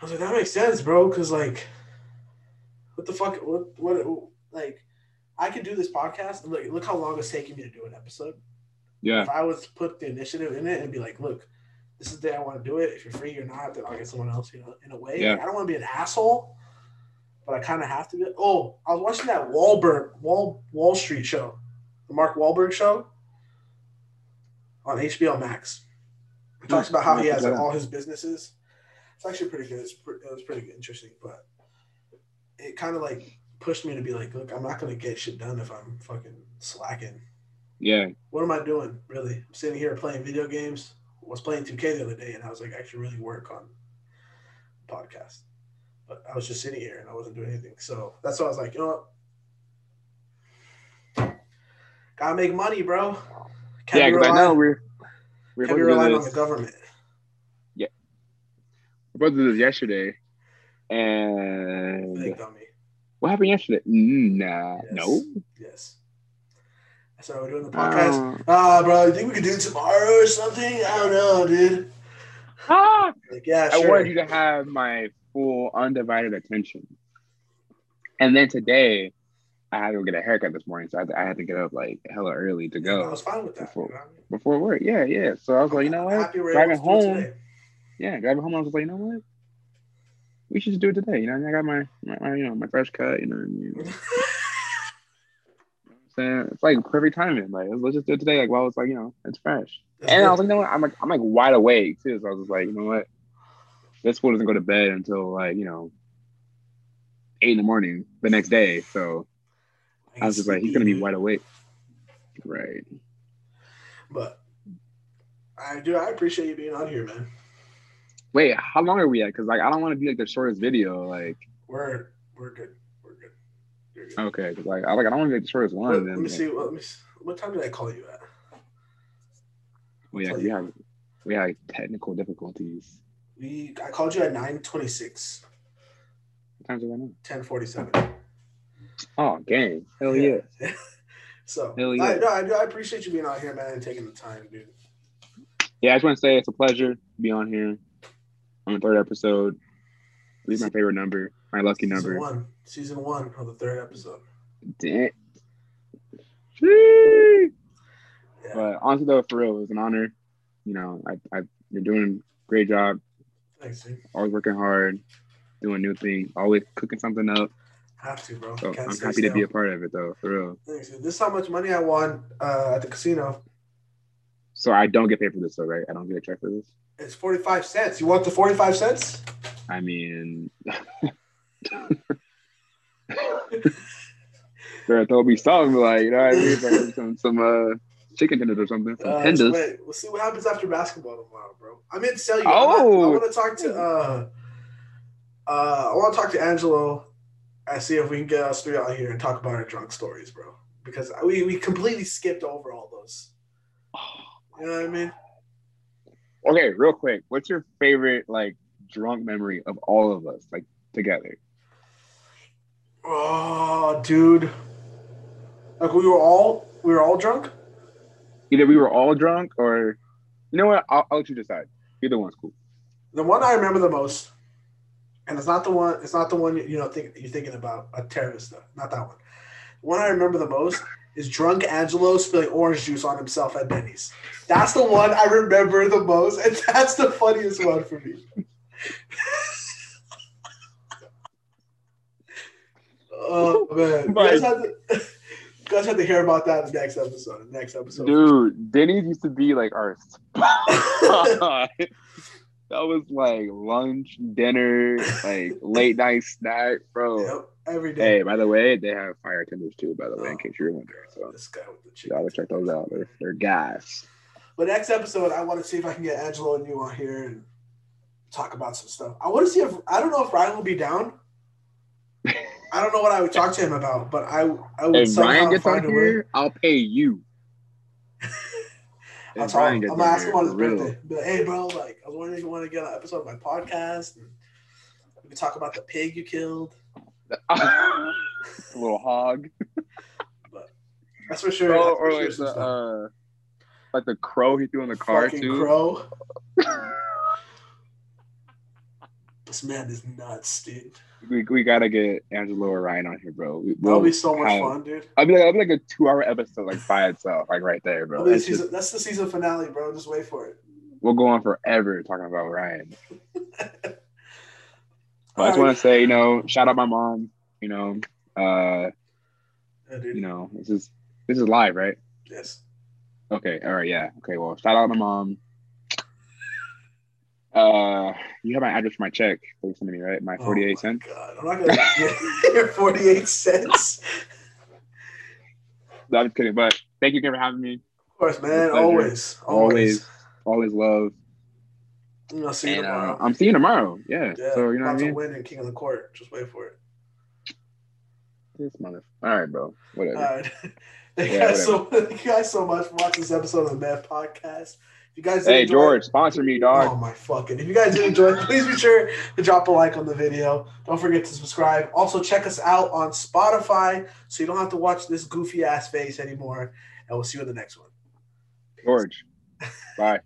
I was like, that makes sense, bro. Cause like, what the fuck? What what? Like, I could do this podcast. Look, look how long it's taking me to do an episode. Yeah. If I was to put the initiative in it and be like, look, this is the day I want to do it. If you're free you're not, then I'll get someone else. You know, in a way. Yeah. Like, I don't want to be an asshole, but I kind of have to be. Oh, I was watching that Wahlberg Wall Wahl Street show, the Mark Wahlberg show, on HBO Max. He talks about how he has like, all his businesses. It's actually pretty good. It's pre- it was pretty interesting, but it kind of like pushed me to be like, look, I'm not gonna get shit done if I'm fucking slacking. Yeah. What am I doing? Really, I'm sitting here playing video games. I was playing 2K the other day, and I was like, actually, really work on podcast. But I was just sitting here and I wasn't doing anything. So that's why I was like, you know what? Gotta make money, bro. Can't yeah, be because I know we're we're can't be relying on the government. We're supposed to do this yesterday, and Big on me. What happened yesterday? Mm, Nah, Yes. no. Yes. That's So we're doing the podcast. Uh, Ah, bro, you think we could do it tomorrow or something? I don't know, dude. ah! Like, yeah, I wanted you to have my full undivided attention. And then today, I had to get a haircut this morning, so I had to, I had to get up like hella early to go. I was fine with that. Before- you know I mean? before work. Yeah, yeah. So I was like, you know I'm what? Driving able to do it home. Yeah, driving home, I was like, you know what? We should just do it today. You know, I got my, my, my you know, my fresh cut. You know, and, you know what I'm saying it's like perfect timing. Like let's, let's just do it today. Like while it's like you know, it's fresh. And I was like, you know what? I'm like, I'm like wide awake too. So I was just like, you know what? This fool doesn't go to bed until like you know eight in the morning the next day. So I was just like, he's gonna be wide awake. Right. But I do. I appreciate you being on here, man. Wait, how long are we at? Because like I don't want to be like the shortest video. Like We're we're good. We're good. You're good. okay, 'cause, like I like I don't want to be like the shortest one. Let, and let me like, see. Let me. see- What time did I call you at? Oh yeah, we have we have technical difficulties. We. I called you at nine twenty six. What time is it right now? Ten forty seven. Oh, game! Hell yeah. so Hell yeah. I, no, I. I appreciate you being out here, man, and taking the time, dude. Yeah, I just want to say it's a pleasure to be on here on the third episode. Leave my favorite number, my lucky Season number. one. Season one of the third episode. Damn. Yeah. But honestly, though, for real, it was an honor. You know, I, I, you're doing a great job. Thanks, dude. Always working hard, doing new things, always cooking something up. Have to, bro. So I'm happy to be a part of it, though, for real. Thanks, dude. This is how much money I won uh, at the casino. So I don't get paid for this, though, right? I don't get a check for this. It's forty five cents. You want the forty five cents? I mean, there will be something like you know what I mean, like some some uh chicken tenders or something, some Uh, tenders. wait, we'll see what happens after basketball tomorrow, bro. I meant to tell you. Oh. I want to talk to. Uh, uh, I want to talk to Angelo and see if we can get us three out here and talk about our drunk stories, bro. Because we we completely skipped over all those. You know what I mean? Okay, real quick, what's your favorite like drunk memory of all of us like together? Oh, dude. Like we were all we were all drunk. Either we were all drunk or you know what? I'll, I'll let you decide. Either one's cool. The one I remember the most, and it's not the one. It's not the one you know think you're thinking about a terrorist stuff. Not that one. The one I remember the most is drunk Angelo spilling orange juice on himself at Denny's. That's the one I remember the most, and that's the funniest one for me. oh man, you guys, have to, you guys have to hear about that in the next episode. The next episode, Dude, Denny's used to be like our spot. That was like lunch, dinner, like late night snack, bro. Yep, every day. Hey, by the way, they have fire tenders too. By the way, in Oh. case you're wondering, so This guy with the chicken. gotta check those out. They're, they're gas. But next episode, I want to see if I can get Angelo and you on here and talk about some stuff. I want to see if I don't know if Ryan will be down. I don't know what I would talk to him about, but I I would If Ryan gets find on here, I'll pay you. I'll If tell Ryan him. gets I'm gonna ask him on his real. birthday. Like, hey, bro, like I was wondering if you want to get an episode of my podcast. And we can talk about the pig you killed. a little hog. That's for sure. That's for or like some the uh, like the crow he threw in the car Fucking too. crow. this man is nuts, dude. We, we gotta get Angelo or Ryan on here, bro. We, That'll we'll be so much have- fun, dude. I'll be like, I'll be like a two-hour episode, like by itself, like right there, bro. The It's just- that's the season finale, bro. Just wait for it. we'll go on forever talking about Ryan. But I just want to say, you know, shout out my mom. You know, uh, you know, this is this is live, right? Yes. Okay, all right, yeah. Okay, well, shout out my mom. Uh, you have my address for my check. Please send me, right? My Oh forty-eight my cents. God, I'm not gonna get your 48 cents. No, I'm just kidding. But thank you again for having me. Of course, man. Always, always. Always, always love. You know, see you And uh, tomorrow. I'm seeing you tomorrow. Yeah. yeah, So you know what I about to mean. win in King of the Court. Just wait for it. This mother. All right, bro. Whatever. All right. Thank you Yeah, guys so thank you guys so much for watching this episode of the Meth Podcast. If you guys hey, enjoy- George, sponsor me, dog. Oh my fucking! If you guys did enjoy, please be sure to drop a like on the video. Don't forget to subscribe. Also, check us out on Spotify so you don't have to watch this goofy ass face anymore. And we'll see you in the next one. George. Bye.